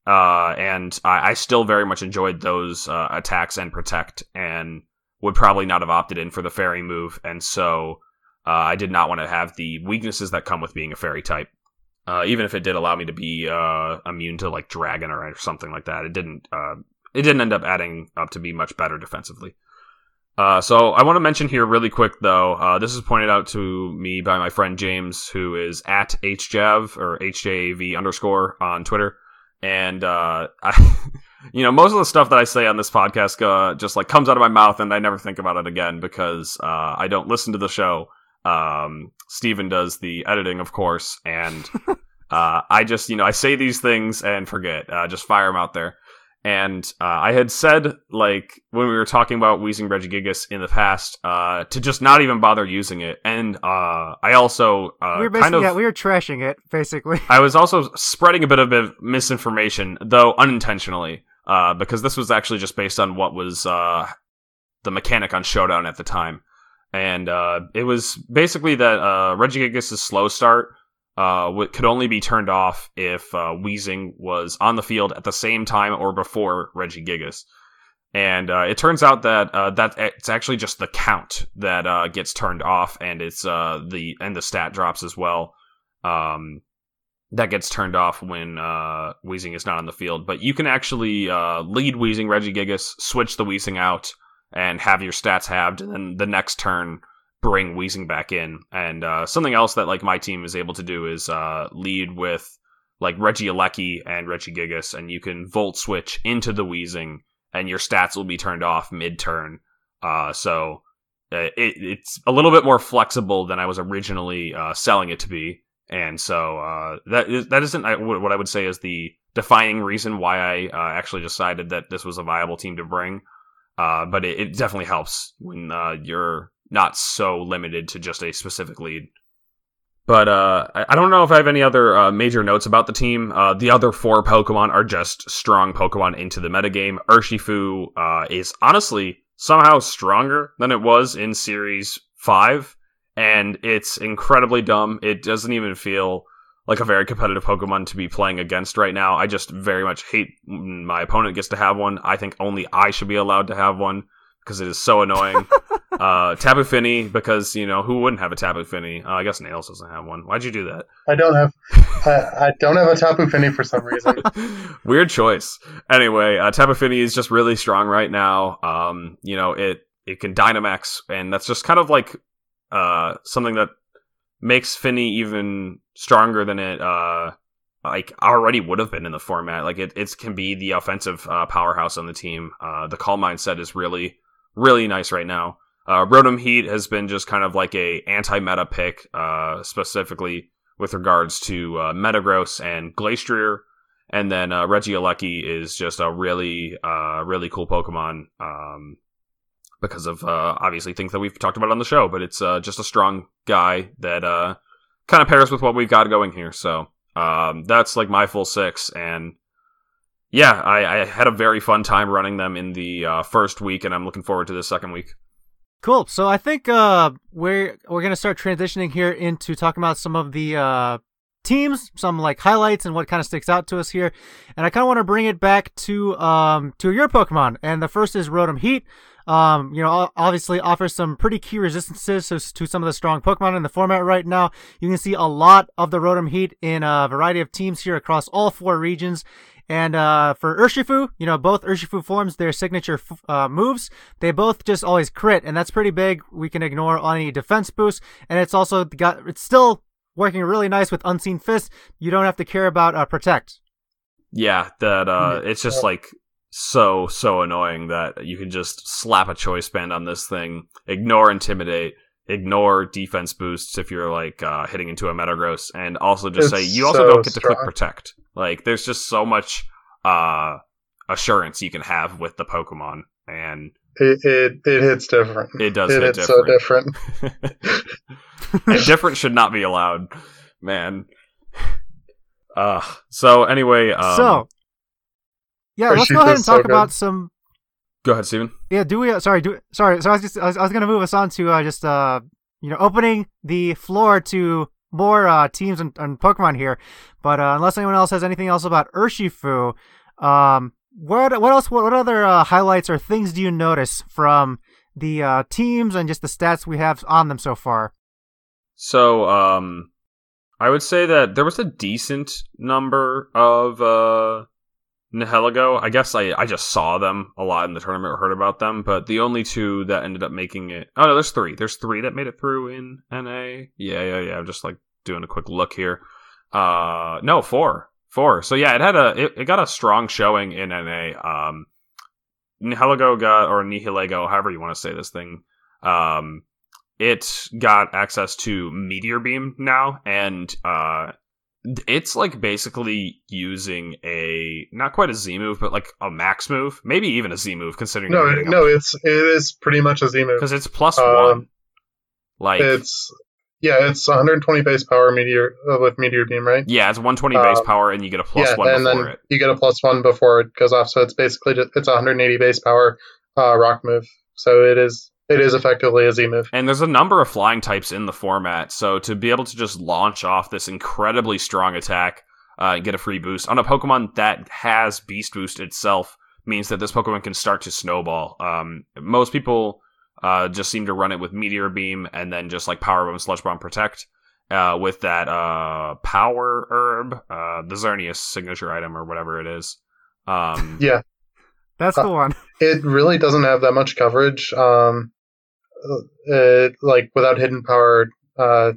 Uh, and I, I, still very much enjoyed those uh, attacks and protect, and would probably not have opted in for the fairy move. And so uh, I did not want to have the weaknesses that come with being a fairy type. even if it did allow me to be immune to like dragon or something like that, it didn't. it didn't end up adding up to be much better defensively. Uh, so I want to mention here really quick though. Uh, this is pointed out to me by my friend James, who is at hjav or hjav underscore on Twitter, and uh, I, you know, most of the stuff that I say on this podcast uh, just like comes out of my mouth, and I never think about it again because uh, I don't listen to the show. Um, Stephen does the editing, of course, and uh, I just you know I say these things and forget. just fire them out there. And uh, I had said, like, when we were talking about Weezing Regigigas in the past, uh, to just not even bother using it. And uh, I also uh, we were kind of. Yeah, we were trashing it, basically. I was also spreading a bit of misinformation, though unintentionally, uh, because this was actually just based on what was uh, the mechanic on Showdown at the time. And it was basically that uh, Regigigas' slow start uh, could only be turned off if uh, Weezing was on the field at the same time or before Regigigas. And uh, it turns out that uh, that it's actually just the count that uh, gets turned off, and it's uh, the and the stat drops as well. Um, that gets turned off when uh, Weezing is not on the field. But you can actually uh, lead Weezing Regigigas, switch the Weezing out, and have your stats halved, and then the next turn bring Weezing back in. And uh, something else that like my team is able to do is uh, lead with like Regieleki and Regigigas, and you can volt switch into the Weezing, and your stats will be turned off mid turn. Uh, so uh, it, it's a little bit more flexible than I was originally uh, selling it to be. And so uh, that is, that isn't what I would say is the defining reason why I actually decided that this was a viable team to bring. but it, it, definitely helps when you're not so limited to just a specific lead. But uh, I don't know if I have any other uh, major notes about the team. Uh, the other four Pokemon are just strong Pokemon into the metagame. Urshifu uh, is honestly somehow stronger than it was in Series 5, and it's incredibly dumb. It doesn't even feel like a very competitive Pokemon to be playing against right now. I just very much hate my opponent gets to have one. I think only I should be allowed to have one because it is so annoying. uh, Tapu Fini because you know who wouldn't have a Tapu Fini? Uh, I guess Nails doesn't have one. Why'd you do that? I don't have. I, I don't have a Tapu Fini for some reason. Weird choice. Anyway, uh, Tapu Fini is just really strong right now. Um, you know it it can Dynamax, and that's just kind of like uh something that makes Fini even stronger than it uh like already would have been in the format. Like it, it can be the offensive uh, powerhouse on the team. Uh, the Calm Mind set is really really nice right now. Uh, Rotom Heat has been just kind of like a anti-meta pick, uh, specifically with regards to uh, Metagross and Glastrier. And then uh, Regieleki is just a really, uh, really cool Pokemon um, because of uh, obviously things that we've talked about on the show. But it's uh, just a strong guy that uh, kind of pairs with what we've got going here. So um, that's like my full six. And yeah, I, I had a very fun time running them in the uh, first week, and I'm looking forward to the second week. Cool. So I think uh, we're we're gonna start transitioning here into talking about some of the uh, teams, some like highlights and what kind of sticks out to us here. And I kind of want to bring it back to um to your Pokemon. And the first is Rotom Heat. Um, you know, obviously offers some pretty key resistances to, to some of the strong Pokemon in the format right now. You can see a lot of the Rotom Heat in a variety of teams here across all four regions. And uh, for Urshifu, you know, both Urshifu forms, their signature uh, moves, they both just always crit, and that's pretty big. We can ignore any defense boost, and it's also got, it's still working really nice with Unseen Fist. You don't have to care about uh, Protect. Yeah, that uh, it's just like so so annoying that you can just slap a choice band on this thing, ignore Intimidate, ignore defense boosts if you're like uh, hitting into a Metagross, and also just It's say you also so don't get to strong. click protect. Like there's just so much uh, assurance you can have with the Pokemon, and It, it it hits different. it does it hit hits so different. different. and should not be allowed, man. Uh, so anyway, um, so, yeah, let's go ahead and talk good. about some go ahead, Stephen. Yeah, do we? Uh, sorry, do sorry. So I was just I was, I was gonna move us on to uh, just uh you know opening the floor to more uh teams and, and Pokemon here, but uh, unless anyone else has anything else about Urshifu, um, what what else? What, what other uh, highlights or things do you notice from the uh, teams and just the stats we have on them so far? So, um, I would say that there was a decent number of uh, Nihilego. I guess I, I just saw them a lot in the tournament or heard about them, but the only two that ended up making it. Oh no, there's three. There's three that made it through in NA. Yeah, yeah, yeah. I'm just like doing a quick look here. Uh, no, four, four. So yeah, it had a it, it got a strong showing in NA. Um, Nihilego got or Nihilego, however you want to say this thing. Um, it got access to Meteor Beam now, and uh, it's like basically using a not quite a Z move, but like a max move, maybe even a Z move, considering No, no, it's it is pretty much a Z move. because it's plus Um, one. Like It's yeah, it's 120 base power meteor uh, with meteor beam, right? yeah, it's 120 base um, power, and you get a plus yeah, one and before then it. you get a plus one before it goes off. So it's basically just, it's 180 base power uh, rock move. So it is it is effectively a Z move. And there's a number of flying types in the format, so to be able to just launch off this incredibly strong attack uh, and get a free boost on a Pokemon that has Beast Boost itself means that this Pokemon can start to snowball. Um, most people uh, just seem to run it with Meteor Beam and then just like Power Bomb, Sludge Bomb, Protect. Uh, with that uh, Power Herb, uh, the Xerneas signature item or whatever it is. Um, Yeah, That's the one. it really doesn't have that much coverage. Um, uh, like without hidden power. Uh,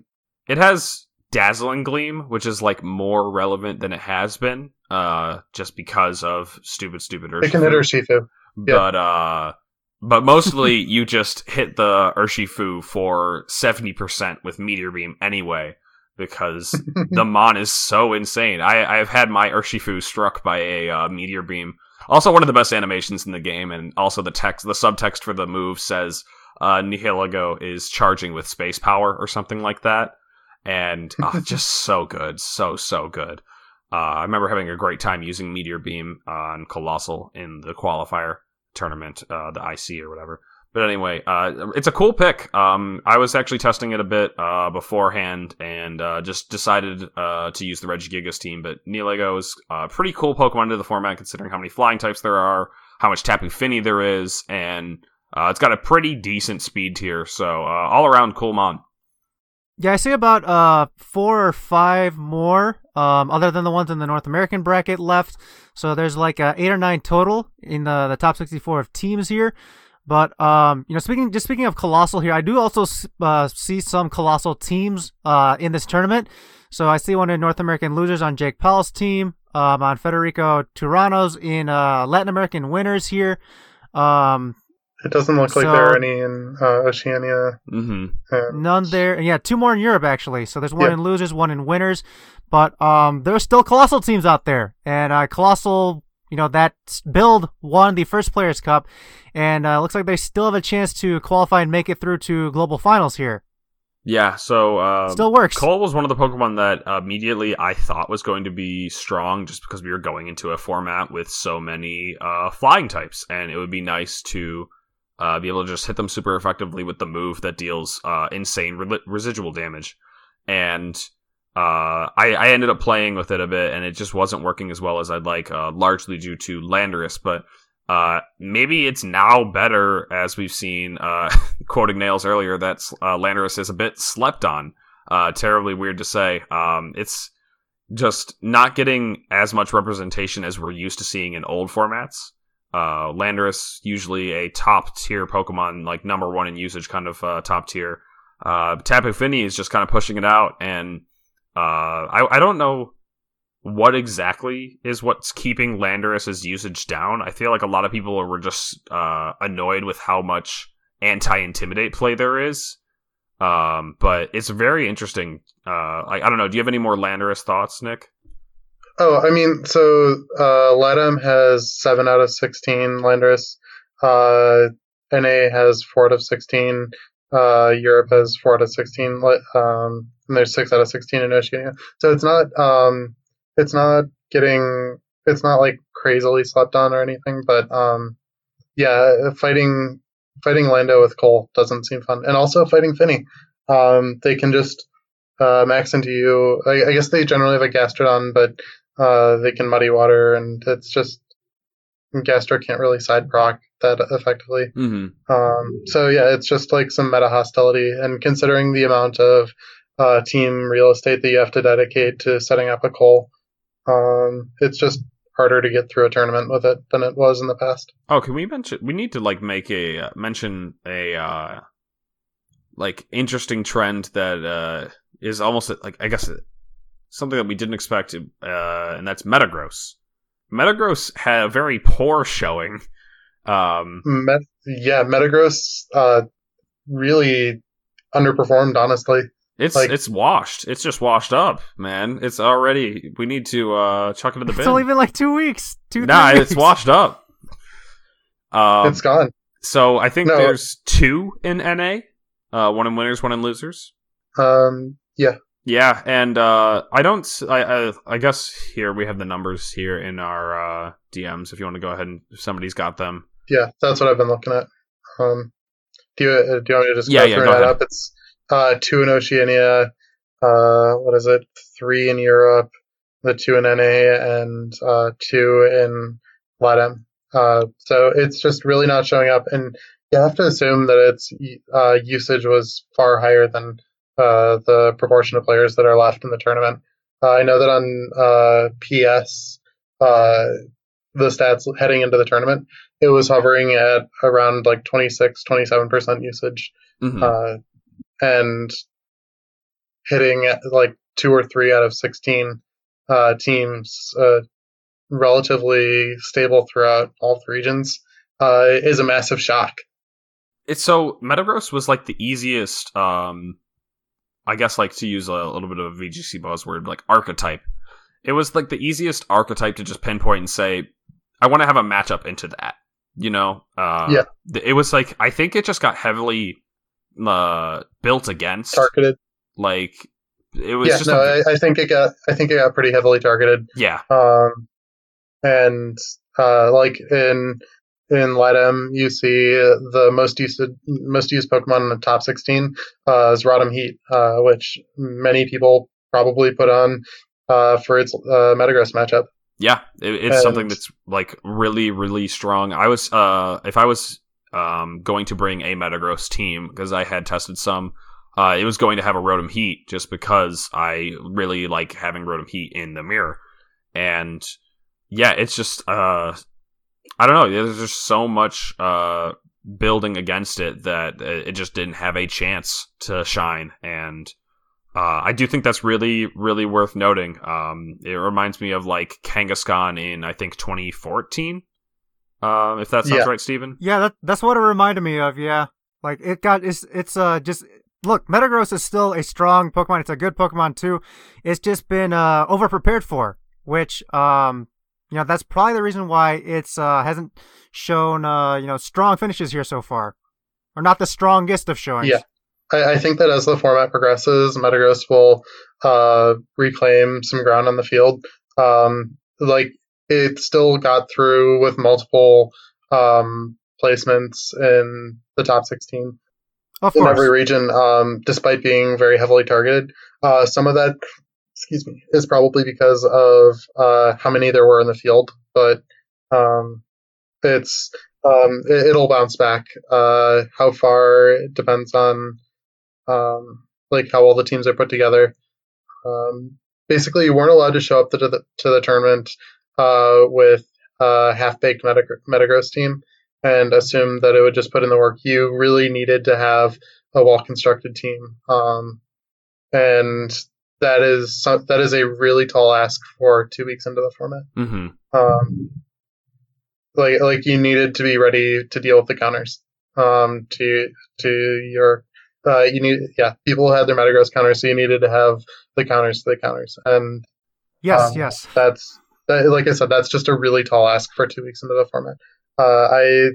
It has Dazzling Gleam, which is like more relevant than it has been, uh, just because of stupid, stupid it can hit Urshifu. Urshifu. But uh, but mostly you just hit the Urshifu for seventy percent with Meteor Beam anyway, because the Mon is so insane. I I've had my Urshifu struck by a uh, Meteor Beam. Also, one of the best animations in the game, and also the text, the subtext for the move says uh, Nihilego is charging with space power or something like that, and uh, just so good, so so good. Uh, I remember having a great time using Meteor Beam on Coalossal in the qualifier tournament, uh, the IC or whatever. But anyway, uh, it's a cool pick. Um, I was actually testing it a bit uh, beforehand and uh, just decided uh, to use the Regigigas team. But Nihilego is a pretty cool Pokemon into the format considering how many flying types there are, how much Tapu Fini there is, and uh, it's got a pretty decent speed tier. So uh, all around cool mon. Yeah, I see about uh four or five more, um, other than the ones in the North American bracket left. So there's like uh, eight or nine total in the the top 64 of teams here. But um, you know, speaking just speaking of Coalossal here, I do also uh, see some Coalossal teams uh in this tournament. So I see one in North American losers on Jake Powell's team, um, on Federico Turano's in uh Latin American winners here. Um, It doesn't look like So- there are any in uh, Oceania. hmm None there. and Yeah, two more in Europe actually. So there's one Yeah. in losers, one in winners. But um, there's still Coalossal teams out there, and uh, Coalossal, you know, that build won the first Players Cup, and uh, looks like they still have a chance to qualify and make it through to global finals here. Yeah, so uh, Still works. Cole was one of the Pokemon that uh, immediately I thought was going to be strong just because we were going into a format with so many uh, flying types, and it would be nice to uh, be able to just hit them super effectively with the move that deals uh, insane re- residual damage. And uh, I, I ended up playing with it a bit, and it just wasn't working as well as I'd like, uh, largely due to Landorus. But uh, maybe it's now better, as we've seen, uh, quoting Nails earlier, that Landorus is a bit slept on. Terribly weird to say. Um, it's just not getting as much representation as we're used to seeing in old formats. Uh, Landorus usually a top tier Pokemon, like number one in usage, kind of uh, top tier. Uh, Tapu Fini is just kind of pushing it out, and uh, I, I don't know what exactly is what's keeping Landorus's usage down. I feel like a lot of people were just uh, annoyed with how much anti-intimidate play there is. Um, but it's very interesting. Uh, I, I don't know. Do you have any more Landorus thoughts, Nick? Oh, I mean, so uh, has seven out of sixteen Landorus. Uh, NA has four out of sixteen. Uh, Europe has four out of sixteen. Um, and there's six out of sixteen in Oceania. So it's not um, it's not getting it's not like crazily slept on or anything. But um, yeah, fighting fighting Lando with Cole doesn't seem fun, and also fighting Finny. Um, they can just uh, max into you. I, I guess they generally have a Gastrodon, but uh, they can muddy water, and it's just Gastro can't really side proc that effectively. Mm-hmm. Um, so yeah, it's just like some meta hostility, and considering the amount of uh, team real estate that you have to dedicate to setting up a call, um, it's just harder to get through a tournament with it than it was in the past. Oh, can we mention? We need to like make a uh, mention a uh, like interesting trend that uh, is almost like I guess something that we didn't expect, uh, and that's Metagross. Metagross had a very poor showing. Um, Met- yeah, Metagross uh, really underperformed, honestly. it's Like- it's washed. It's just washed up, man. It's already. We need to uh, chuck it in the bin. It's only been like two weeks. Two. nah, three it's weeks. washed up. Um, it's gone. so I think No. there's two in NA. Uh, one in winners, one in losers. Um, yeah, Yeah, and uh, I don't. I, I I guess here we have the numbers here in our uh, DMs. If you want to go ahead and if somebody's got them. yeah, that's what I've been looking at. Um, do you uh, do you want me to just Yeah, yeah, go that ahead. up? It's uh, two in Oceania. Uh, what is it? Three in Europe, the two in NA, and uh, two in LATAM. Uh, so it's just really not showing up, and you have to assume that its uh, usage was far higher than uh, the proportion of players that are left in the tournament. Uh, I know that on uh, PS, uh, the stats heading into the tournament, it was hovering at around like 26, 27% usage, Mhm. uh, and hitting at like two or three out of 16 uh, teams, uh, relatively stable throughout all three regions, uh, is a massive shock. It's so Metagross was like the easiest. Um, I guess like to use a little bit of a VGC buzzword, like archetype. It was like the easiest archetype to just pinpoint and say, I want to have a matchup into that. You know, uh, Yeah. It was like I think it just got heavily uh, built against. Targeted. Like it was Yeah, just no, a- I, I think it got, I think it got pretty heavily targeted. yeah. Um, and uh, like in in LATAM, you see the most used most used Pokemon in the top 16 uh, is Rotom Heat, uh, which many people probably put on uh, for its uh, Metagross matchup. Yeah, it, it's And- something that's like really, really strong. I was, uh, if I was um, going to bring a Metagross team because I had tested some, uh, it was going to have a Rotom Heat just because I really like having Rotom Heat in the mirror, and yeah, it's just, uh, I don't know. There's just so much uh, building against it that it just didn't have a chance to shine, and uh, I do think that's really, really worth noting. Um, it reminds me of like Kangaskhan in I think 2014. Um, if that sounds Yeah. right, Stephen. Yeah, that, that's what it reminded me of. Yeah, like it got it's it's uh just look, Metagross is still a strong Pokemon. It's a good Pokemon too. It's just been uh over prepared for, which um you know that's probably the reason why it's uh hasn't shown uh you know strong finishes here so far, or not the strongest of showings. Yeah. I, I think that as the format progresses, Metagross will uh, reclaim some ground on the field. Um, like it still got through with multiple um, placements in the top 16 of in every region, um, despite being very heavily targeted. Uh, some of that, excuse me, is probably because of uh, how many there were in the field, but um, it's um, it, will bounce back. Uh, how far depends on um, like how all the teams are put together. Um, basically, you weren't allowed to show up to the to the tournament uh, with a half baked Metag- Metagross team and assume that it would just put in the work. You really needed to have a well constructed team, um, and that is that is a really tall ask for two weeks into the format. Mm-hmm. Um, like like you needed to be ready to deal with the counters. Um, to to your uh, you need yeah people had their Metagross counters, so you needed to have the counters to the counters, and yes, um, yes. that's that, like I said, that's just a really tall ask for two weeks into the format. Uh, I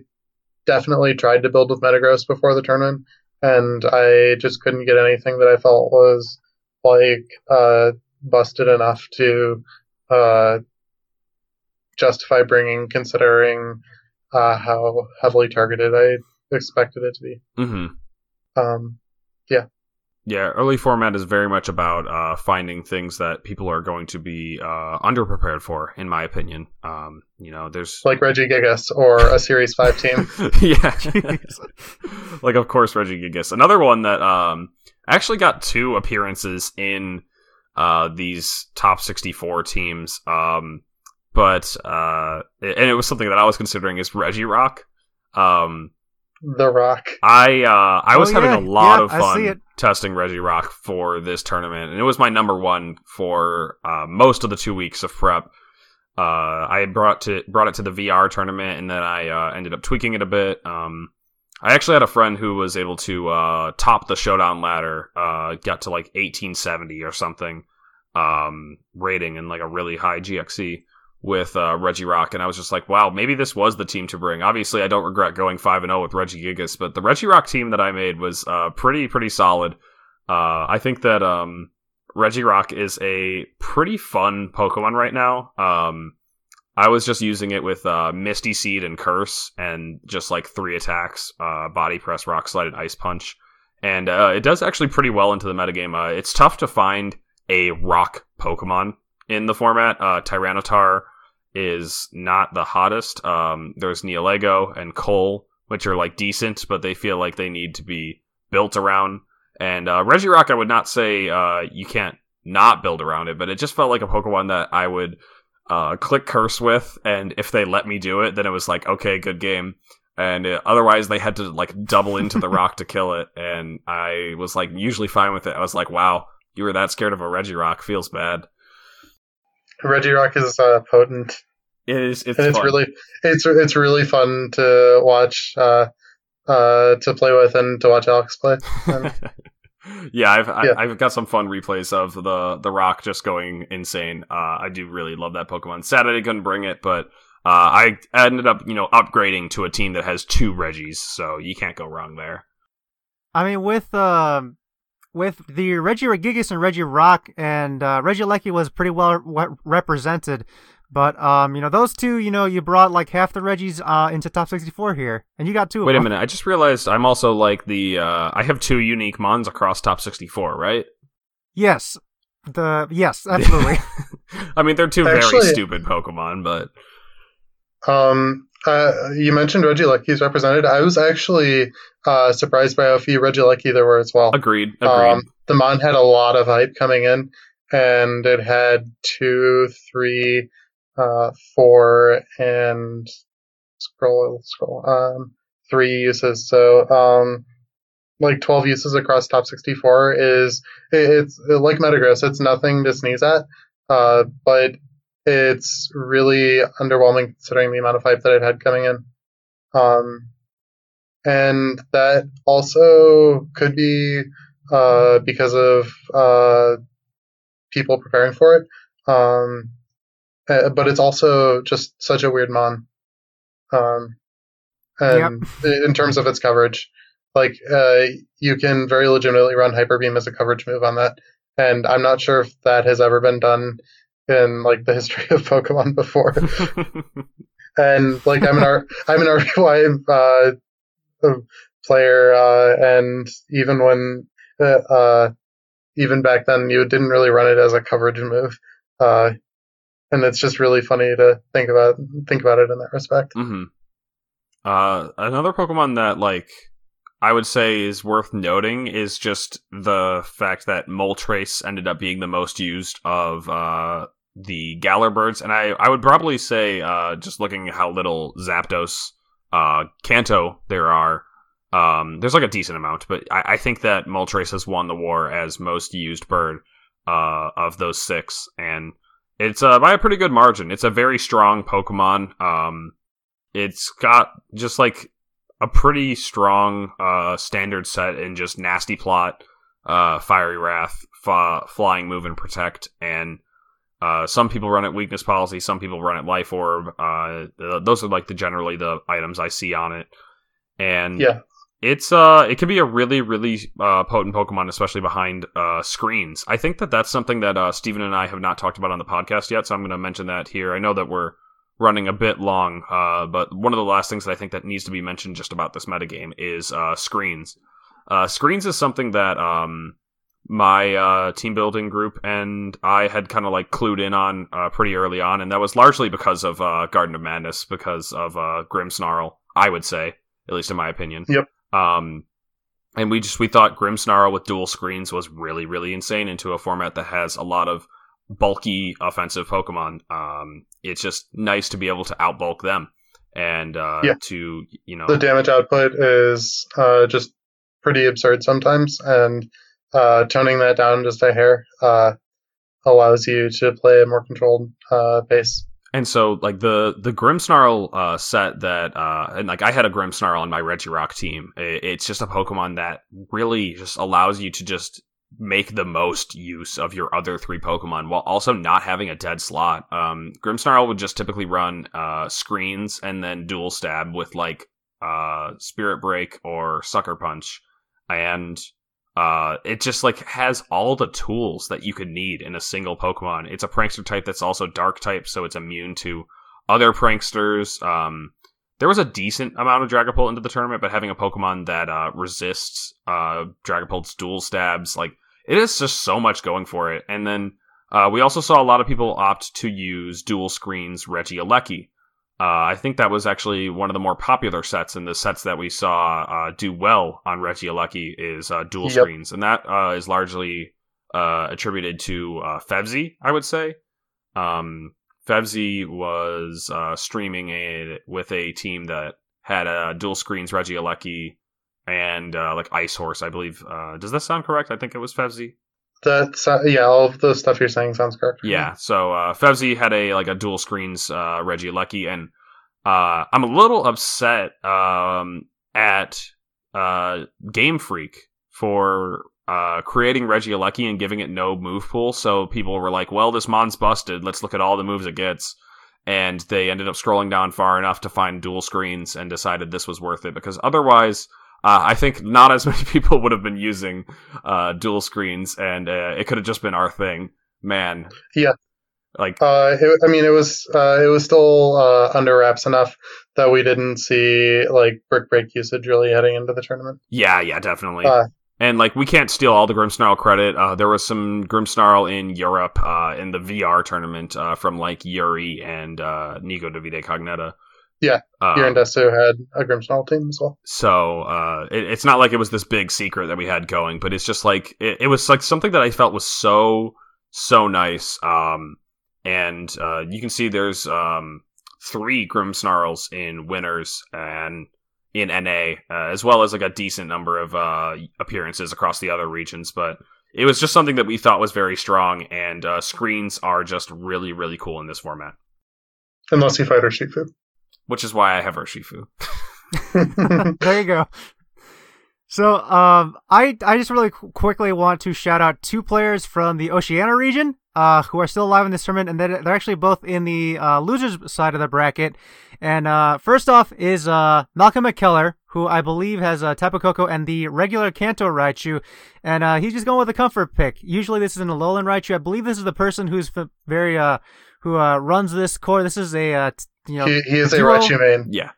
definitely tried to build with Metagross before the tournament, and I just couldn't get anything that I felt was like uh, busted enough to uh, justify bringing, considering uh, how heavily targeted I expected it to be. Mm-hmm. Um, Yeah, Yeah, early format is very much about uh, finding things that people are going to be uh, underprepared for, in my opinion. Um, you know, there's like Regigigas or a Series Five team. yeah, like of course Regigigas. Another one that um actually got two appearances in uh these top 64 teams. Um, but uh, and it was something that I was considering is Regirock. Um, The Rock. I uh, I Oh, was having yeah, a lot yeah, of fun testing Regirock for this tournament, and it was my number one for uh, most of the two weeks of prep. Uh, I brought to brought it to the VR tournament, and then I uh, ended up tweaking it a bit. Um, I actually had a friend who was able to uh, top the showdown ladder, uh, got to like 1870 or something um, rating and like a really high GXE with uh, Regirock, and I was just like, wow, maybe this was the team to bring. Obviously, I don't regret going five and zero with Regigigas, but the Regirock team that I made was uh, pretty pretty solid. Uh, I think that um, Regirock is a pretty fun Pokemon right now. Um, I was just using it with uh, Misty Seed and Curse, and just like three attacks: uh, Body Press, Rock Slide, and Ice Punch. And uh, it does actually pretty well into the metagame. Uh, it's tough to find a rock Pokemon in the format. Uh, Tyranitar is not the hottest. Um, there's Nihilego and Cole, which are like decent, but they feel like they need to be built around. And uh, Regirock, I would not say uh, you can't not build around it, but it just felt like a Pokemon that I would uh, click curse with, and if they let me do it, then it was like okay, good game. And uh, otherwise, they had to like double into the rock to kill it, and I was like usually fine with it. I was like, wow, you were that scared of a Regirock, feels bad. Regirock is uh, potent. It is. It's, and it's fun. really it's it's really fun to watch uh, uh, to play with and to watch Alex play. And yeah, I've I, Yeah. I've got some fun replays of the the Rock just going insane. Uh, I do really love that Pokemon. Sad I couldn't bring it, but uh, I ended up you know upgrading to a team that has two Reggies, so you can't go wrong there. I mean, with um, with the Regigigas and Regirock and uh, Regieleki was pretty well re- represented, but um, you know those two, you know, you brought like half the Reggies uh into top sixty four here, and you got two. Wait a minute, I just realized I'm also like the uh, I have two unique Mons across top 64, right? Yes, the yes, absolutely. I mean, they're two very stupid Pokemon, but um, uh, you mentioned Regieleki's represented. I was actually uh, surprised by how few Regieleki there were as well. agreed, agreed. Um, the Mon had a lot of hype coming in, and it had two, three, uh, four, and scroll, scroll, um, three uses. So, um, like 12 uses across top 64 is, it, it's like Metagross. It's nothing to sneeze at, uh, but it's really underwhelming considering the amount of hype that it had coming in. Um, and that also could be uh, because of uh, people preparing for it. Um, uh, but it's also just such a weird mon. Um, and yep. in terms of its coverage, like uh, you can very legitimately run Hyper Beam as a coverage move on that, and I'm not sure if that has ever been done in like the history of Pokemon before. and like I'm an R- I'm an RBY uh, player, uh, and even when uh, uh, even back then you didn't really run it as a coverage move, uh, and it's just really funny to think about think about it in that respect. Mm-hmm. Uh, another Pokemon that like I would say is worth noting is just the fact that Moltres ended up being the most used of uh, the Galar birds, and I, I would probably say uh, just looking at how little Zapdos, uh, Kanto there are, um, there's like a decent amount, but I, I think that Moltres has won the war as most used bird uh, of those six, and it's uh, by a pretty good margin. It's a very strong Pokemon. Um, it's got just like a pretty strong uh, standard set in just nasty plot, uh, fiery wrath, fa- flying move and protect, and uh, some people run it weakness policy, some people run it life orb. Uh, those are like the generally the items I see on it, and yeah, it's uh it can be a really really uh, potent Pokemon, especially behind uh, screens. I think that that's something that uh, Stephen and I have not talked about on the podcast yet, so I'm going to mention that here. I know that we're running a bit long, uh, but one of the last things that I think that needs to be mentioned just about this metagame is uh, screens. Uh, screens is something that um, my uh, team building group and I had kind of like clued in on uh, pretty early on, and that was largely because of uh, Garden of Madness, because of uh, Grimmsnarl, I would say, at least in my opinion. Yep. Um, and we just we thought Grimmsnarl with dual screens was really really insane into a format that has a lot of bulky offensive Pokemon. Um, it's just nice to be able to outbulk them and uh, yeah. to you know the damage output is uh, just pretty absurd sometimes, and uh, toning that down just a hair uh, allows you to play a more controlled uh, pace. And so, like the the Grimmsnarl uh, set that, uh, and like I had a Grimmsnarl on my Regirock team. it's just a Pokemon that really just allows you to just make the most use of your other three Pokemon while also not having a dead slot. Um, Grimmsnarl would just typically run uh, screens and then dual stab with like uh, Spirit Break or Sucker Punch, and uh, it just like has all the tools that you could need in a single Pokemon. It's a prankster type that's also dark type, so it's immune to other pranksters. Um, there was a decent amount of Dragapult into the tournament, but having a Pokemon that uh, resists uh, Dragapult's dual stabs, like it is just so much going for it. And then uh, we also saw a lot of people opt to use dual screens Regieleki. Uh, I think that was actually one of the more popular sets, and the sets that we saw uh, do well on Regieleki is uh, dual yep. screens, and that uh, is largely uh, attributed to uh, Fevzi, I would say. Um, Fevzi was uh, streaming it with a team that had a dual screens Regieleki and uh, like Ice Horse, I believe. Uh, does that sound correct? I think it was Fevzi. That's uh, yeah, all of the stuff you're saying sounds correct. Yeah, so uh, Fevzi had a like a dual screens uh, Regieleki, and uh, I'm a little upset um, at uh, Game Freak for uh, creating Regieleki and giving it no move pool. So people were like, "Well, this mon's busted. Let's look at all the moves it gets." And they ended up scrolling down far enough to find dual screens and decided this was worth it because otherwise uh, I think not as many people would have been using uh, dual screens, and uh, it could have just been our thing. Man, yeah. Like, uh, it, I mean, it was uh, it was still uh, under wraps enough that we didn't see like brick break usage really heading into the tournament. Yeah, yeah, definitely. and like, we can't steal all the Grimmsnarl credit. there was some Grimmsnarl in Europe in the VR tournament from like Yuri and Nico Davide Cognetta. Yeah, um, and Desu had a Grimmsnarl team as well. So uh, it, it's not like it was this big secret that we had going, but it's just like it, it was like something that I felt was so so nice. Um, and uh, you can see there's um, three Grimmsnarls in winners and in NA, uh, as well as like a decent number of uh, appearances across the other regions. But it was just something that we thought was very strong, and uh, screens are just really, really cool in this format. Unless you fight Urshifu. Which is why I have Urshifu. there you go. So, um, I I just really qu- quickly want to shout out two players from the Oceania region, uh, who are still alive in this tournament, and they're, they're actually both in the uh, losers side of the bracket. And uh, first off is uh, Malcolm McKellar, who I believe has uh, Tapu Koko and the regular Kanto Raichu, and uh, he's just going with a comfort pick. Usually, this is an Alolan Raichu. I believe this is the person who's f- very uh, who uh, runs this core. This is a uh, t- you know He, he is a Raichu main. Yeah.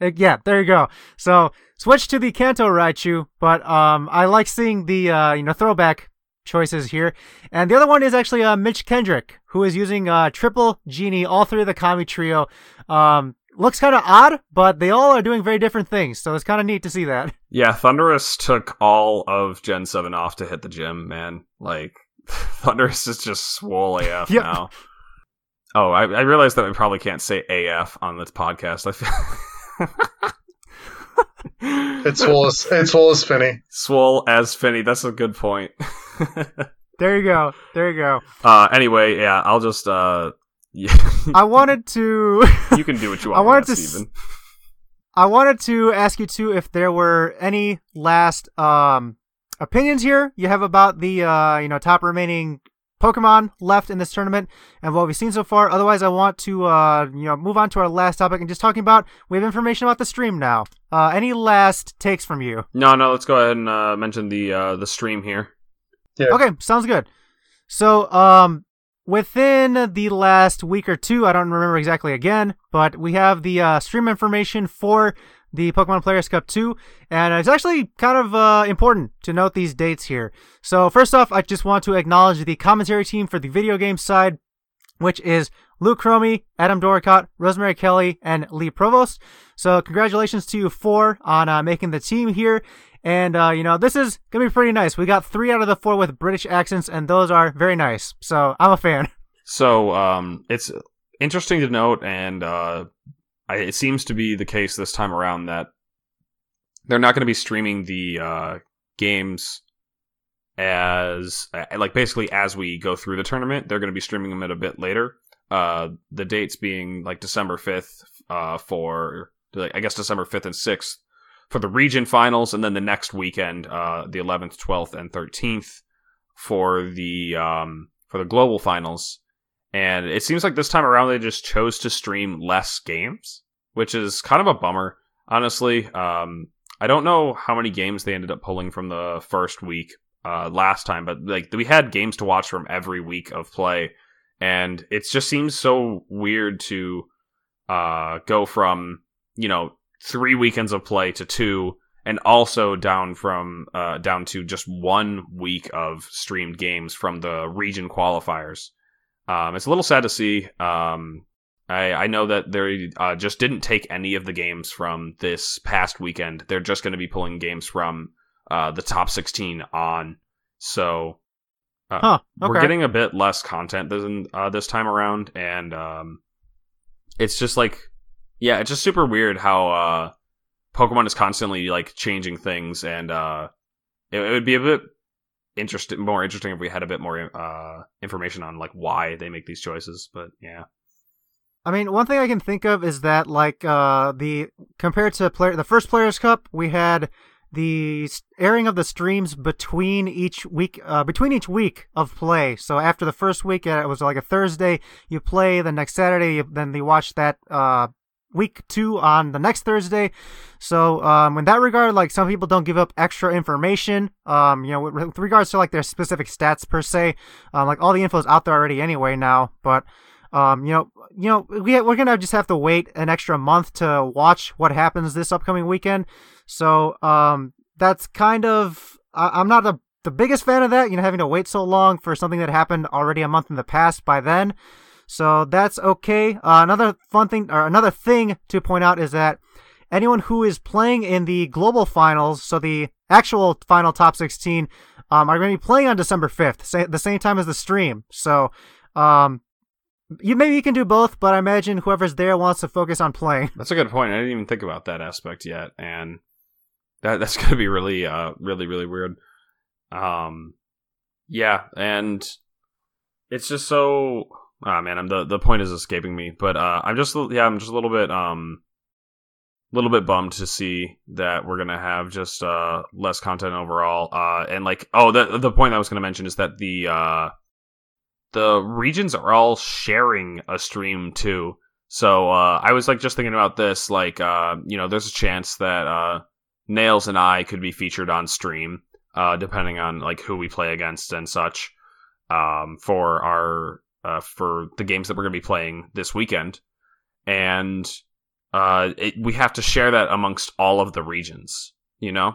uh, Yeah, there you go. So switch to the Kanto Raichu, but um, I like seeing the uh, you know throwback choices here. And the other one is actually uh, Mitch Kendrick, who is using uh, triple genie, all three of the Kami trio. Um, looks kind of odd, but they all are doing very different things, so it's kind of neat to see that. Yeah, Thundurus took all of Gen 7 off to hit the gym, man. Like, Thundurus is just swole AF Yep. now. Oh, I, I realized that we probably can't say AF on this podcast. I feel. It's full as it's full as Finny. Swole as Finny. That's a good point. There you go. There you go. uh, anyway, yeah, I'll just, uh, yeah, I wanted to. you can do what you want. I wanted to that, Stephen. I wanted to ask you too if there were any last um opinions here you have about the uh you know top remaining Pokemon left in this tournament and what we've seen so far. Otherwise, I want to uh you know move on to our last topic and just talking about we have information about the stream now. Uh, any last takes from you? No, no, let's go ahead and uh, mention the uh, the stream here. Yeah. Okay, sounds good. So, um, within the last week or two, I don't remember exactly again, but we have the uh, stream information for the Pokemon Players Cup 2, and it's actually kind of uh, important to note these dates here. So, first off, I just want to acknowledge the commentary team for the video game side, which is Luke Cromie, Adam Dorricott, Rosemary Kelly, and Lee Provost. So, congratulations to you four on uh, making the team here. And, uh, you know, this is going to be pretty nice. We got three out of the four with British accents, and those are very nice. So, I'm a fan. So um, it's interesting to note, and uh, I, it seems to be the case this time around that they're not going to be streaming the uh, games as like basically as we go through the tournament. They're going to be streaming them at a bit later. Uh, the dates being like December fifth uh, for I guess December fifth and sixth for the region finals, and then the next weekend, uh, the eleventh, twelfth, and thirteenth for the um, for the global finals. And it seems like this time around they just chose to stream less games, which is kind of a bummer, honestly. Um, I don't know how many games they ended up pulling from the first week uh, last time, but like we had games to watch from every week of play, and it just seems so weird to uh, go from you know three weekends of play to two, and also down from uh, down to just one week of streamed games from the region qualifiers. Um, it's a little sad to see. Um, I, I know that they uh, just didn't take any of the games from this past weekend. They're just going to be pulling games from uh, the top 16 on. So uh, Huh. we're getting a bit less content than uh, this time around, and um, it's just like, yeah, it's just super weird how uh, Pokemon is constantly like changing things, and uh, it, it would be a bit interesting, more interesting if we had a bit more uh, information on like why they make these choices. But yeah, I mean, one thing I can think of is that, like, uh, the compared to player the first Players Cup, we had the airing of the streams between each week, uh, between each week of play. So after the first week, uh, it was like a Thursday, you play. The next Saturday, you, then they watch that uh, week two on the next Thursday. So um, in that regard, like some people don't give up extra information. Um, you know, with, with regards to like their specific stats per se, um, like all the info is out there already anyway now. But um, you know, you know, we we're gonna just have to wait an extra month to watch what happens this upcoming weekend. So um, that's kind of I, I'm not the the biggest fan of that. You know, having to wait so long for something that happened already a month in the past by then. So that's okay. Uh, another fun thing or another thing to point out is that anyone who is playing in the global finals, so the actual final top 16, um, are going to be playing on December 5th, sa- the same time as the stream. So, um, you maybe you can do both, but I imagine whoever's there wants to focus on playing. that's a good point. I didn't even think about that aspect yet, and that that's going to be really, uh, really, really weird. Um, Yeah, and it's just so. Ah, man, I'm the the point is escaping me, but uh, I'm just yeah, I'm just a little bit um, little bit bummed to see that we're gonna have just uh less content overall. Uh, and like oh, the the point I was gonna mention is that the uh the regions are all sharing a stream too. So uh, I was like just thinking about this, like uh, you know, there's a chance that uh, Nails and I could be featured on stream, uh, depending on like who we play against and such, um, for our uh, for the games that we're gonna be playing this weekend, and uh, it, we have to share that amongst all of the regions, you know.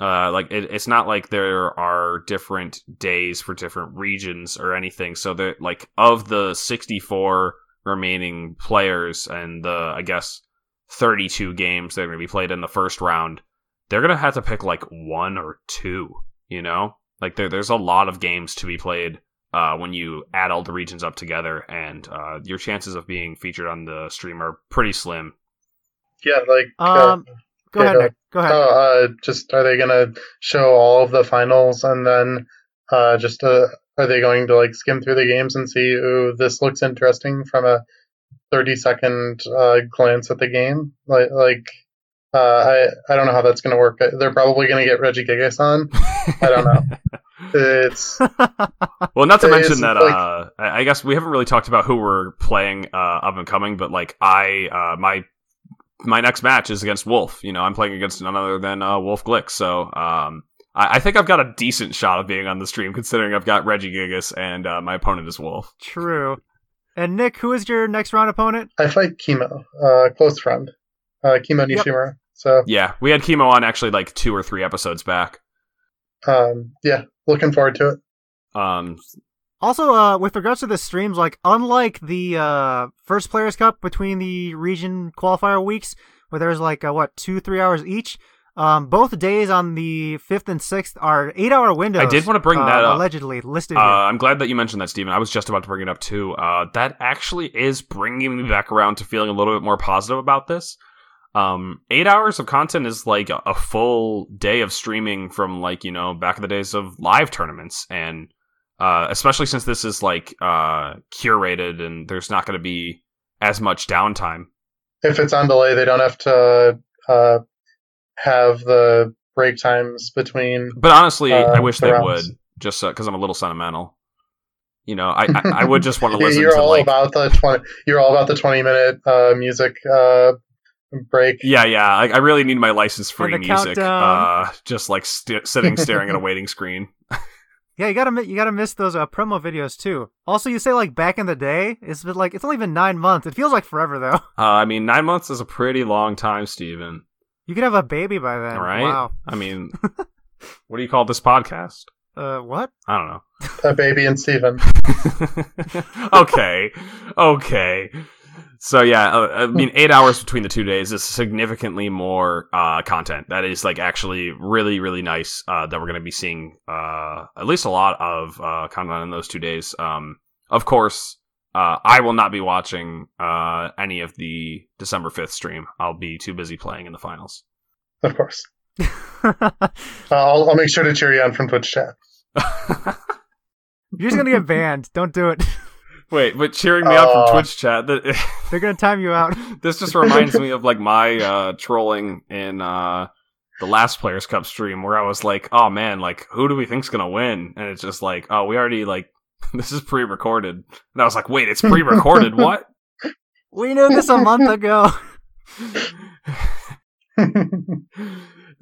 Uh, like it, it's not like there are different days for different regions or anything. So that like of the 64 remaining players and the I guess 32 games that are going to be played in the first round, they're going to have to pick like one or two, you know? Like there there's a lot of games to be played uh, when you add all the regions up together and uh, your chances of being featured on the stream are pretty slim. Yeah, like Um, uh, Go ahead, go Nick. Go ahead. Oh, uh, just are they gonna show all of the finals and then uh, just uh, are they going to like skim through the games and see, ooh, this looks interesting from a thirty second uh, glance at the game? Like, like uh, I I don't know how that's gonna work. They're probably gonna get Regigigas on. I don't know. It's Well, not to mention that like- uh, I I guess we haven't really talked about who we're playing uh, up and coming, but like I uh, my my next match is against Wolf. You know, I'm playing against none other than uh, Wolf Glick. So um, I, I think I've got a decent shot of being on the stream, considering I've got Regigigas and uh, my opponent is Wolf. True. And Nick, who is your next round opponent? I fight Chemo, uh, close friend, uh, Chemo Yep. Nishimura. So Yeah, we had Chemo on actually like two or three episodes back. um, yeah, looking forward to it. Um, Also, uh, with regards to the streams, like unlike the uh, first Players Cup between the region qualifier weeks, where there's like uh, what two, three hours each, um, both days on the fifth and sixth are eight-hour windows. I did wanna bring uh, that up. Allegedly listed Uh, here. I'm glad that you mentioned that, Stephen. I was just about to bring it up too. Uh, that actually is bringing me back around to feeling a little bit more positive about this. Um, eight hours of content is like a, a full day of streaming from like you know back in the days of live tournaments, and uh, especially since this is like uh, curated and there's not going to be as much downtime. if it's on delay, they don't have to uh, have the break times between. But honestly, Uh, I wish the they rounds. would, just because I'm a little sentimental. You know, I I, I would just want to listen you're to all like about the twenty. You're all about the twenty minute uh, music uh, break. Yeah, yeah. I, I really need my license free the music. countdown. Uh, just like st- sitting staring at a waiting screen. yeah, you gotta you gotta miss those uh, promo videos too. Also, you say like back in the day, it's been like it's only been nine months. It feels like forever though. Uh, I mean, nine months is a pretty long time, Stephen. You could have a baby by then. right? Wow. I mean, what do you call this podcast? Uh, what? I don't know. Uh, baby and Stephen. okay, okay. So yeah, uh, I mean, eight hours between the two days is significantly more uh, content. That is like actually really, really nice. Uh, that we're going to be seeing uh, at least a lot of uh, content in those two days. Um, of course, uh, I will not be watching uh, any of the December fifth stream. I'll be too busy playing in the finals. Of course. Uh, I'll, I'll make sure to cheer you on from Twitch chat. You're just gonna get banned. Don't do it. Wait, but cheering me on Uh. from Twitch chat. That, They're gonna time you out. this just reminds me of like my uh trolling in uh the last players cup stream where i was like oh man like who do we think's gonna win and it's just like oh we already like this is pre-recorded and i was like wait it's pre-recorded what We knew this a month ago.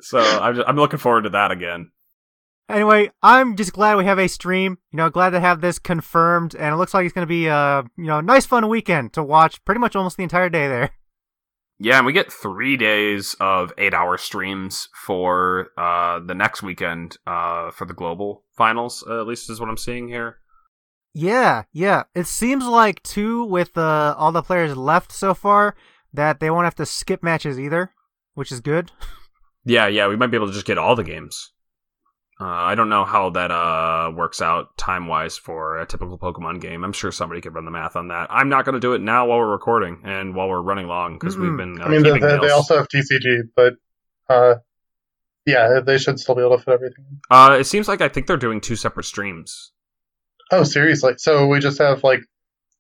so I'm, just, I'm looking forward to that again Anyway, I'm just glad we have a stream. You know, glad to have this confirmed, and it looks like it's going to be a you know nice fun weekend to watch. Pretty much almost the entire day there. yeah and we get three days of eight hour streams for uh the next weekend uh for the global finals uh, at least is what i'm seeing here Yeah, yeah. It seems like too with uh, all the players left so far that they won't have to skip matches either, which is good. Yeah, yeah, we might be able to just get all the games. Uh, I don't know how that uh, works out time wise for a typical Pokemon game. I'm sure somebody could run the math on that. I'm not going to do it now while we're recording and while we're running long because we've been. Uh, I mean, they, they, also have TCG, but uh, Yeah, they should still be able to fit everything. Uh, it seems like I think they're doing two separate streams. Oh, seriously? So we just have like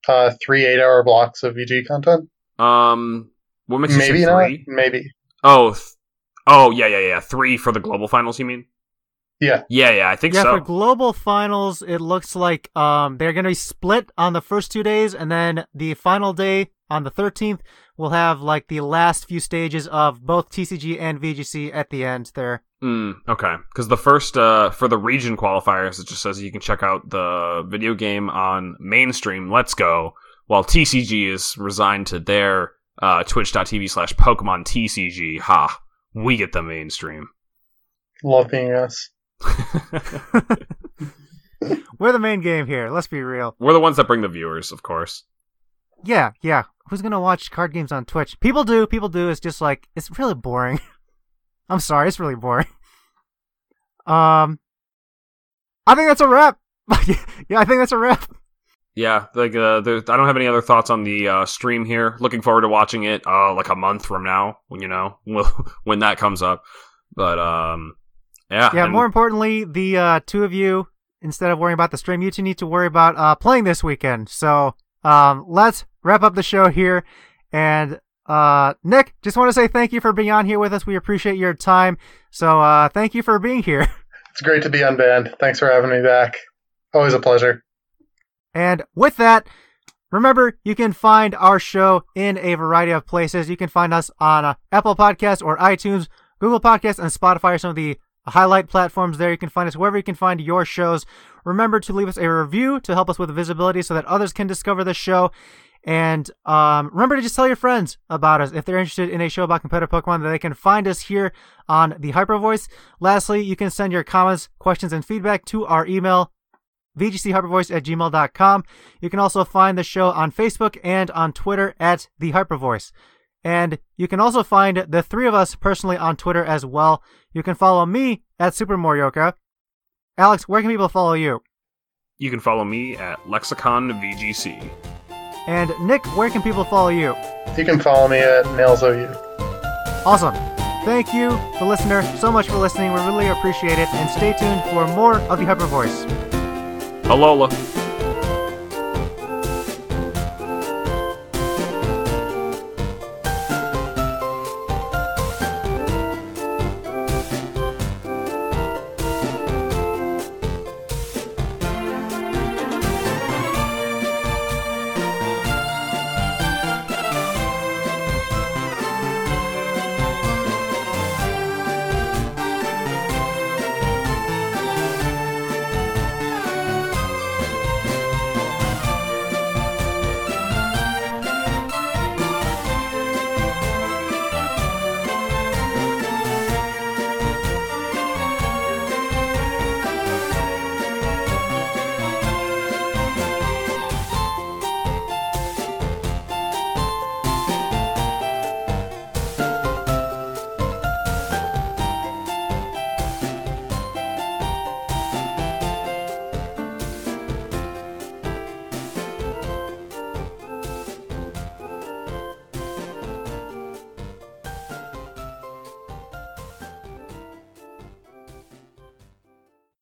uh, three eight-hour blocks of VG content? Um, what makes you Maybe not. Maybe. Oh, th- oh yeah, yeah, yeah. Three for the global finals. You mean? Yeah. Yeah, yeah. I think so. Yeah, so. for global finals, it looks like um they're gonna be split on the first two days, and then the final day on the 13th we'll have like the last few stages of both TCG and VGC at the end there. Mm, okay, because the first uh, for the region qualifiers, it just says you can check out the video game on mainstream. Let's go. While TCG is resigned to their uh, Twitch.tv slash Pokemon TCG. Ha, we get the mainstream. Love being us. We're the main game here. Let's be real. We're the ones that bring the viewers, of course. Yeah, yeah. Who's gonna watch card games on Twitch? People do. People do. It's just like it's really boring. I'm sorry, it's really boring. Um, I think that's a wrap. yeah, I think that's a wrap. Yeah, like uh, there, I don't have any other thoughts on the uh, stream here. Looking forward to watching it, uh, like a month from now, when you know, when that comes up. But um, yeah, Yeah. and- More importantly, the uh, two of you, instead of worrying about the stream, you two need to worry about uh, playing this weekend. So, um, let's wrap up the show here. And uh, Nick, just want to say thank you for being on here with us. We appreciate your time. So, uh, thank you for being here. It's great to be unbanned. Thanks for having me back. Always a pleasure. And with that, remember you can find our show in a variety of places. You can find us on uh, Apple Podcasts or iTunes, Google Podcasts, and Spotify are some of the highlight platforms there. You can find us wherever you can find your shows. Remember to leave us a review to help us with visibility so that others can discover the show. And um, remember to just tell your friends about us if they're interested in a show about competitive Pokemon that they can find us here on the Hyper Voice. Lastly, you can send your comments, questions, and feedback to our email, vgchypervoice at gmail.com. You can also find the show on Facebook and on Twitter at the Hypervoice. And you can also find the three of us personally on Twitter as well. You can follow me at Super Morioka. Alex, where can people follow you? you can follow me at Lexicon VGC. And Nick, where can people follow you? You can follow me at NailsOU. Awesome. Thank you, the listener, so much for listening. We really appreciate it. And stay tuned for more of the Hyper Voice. Alola.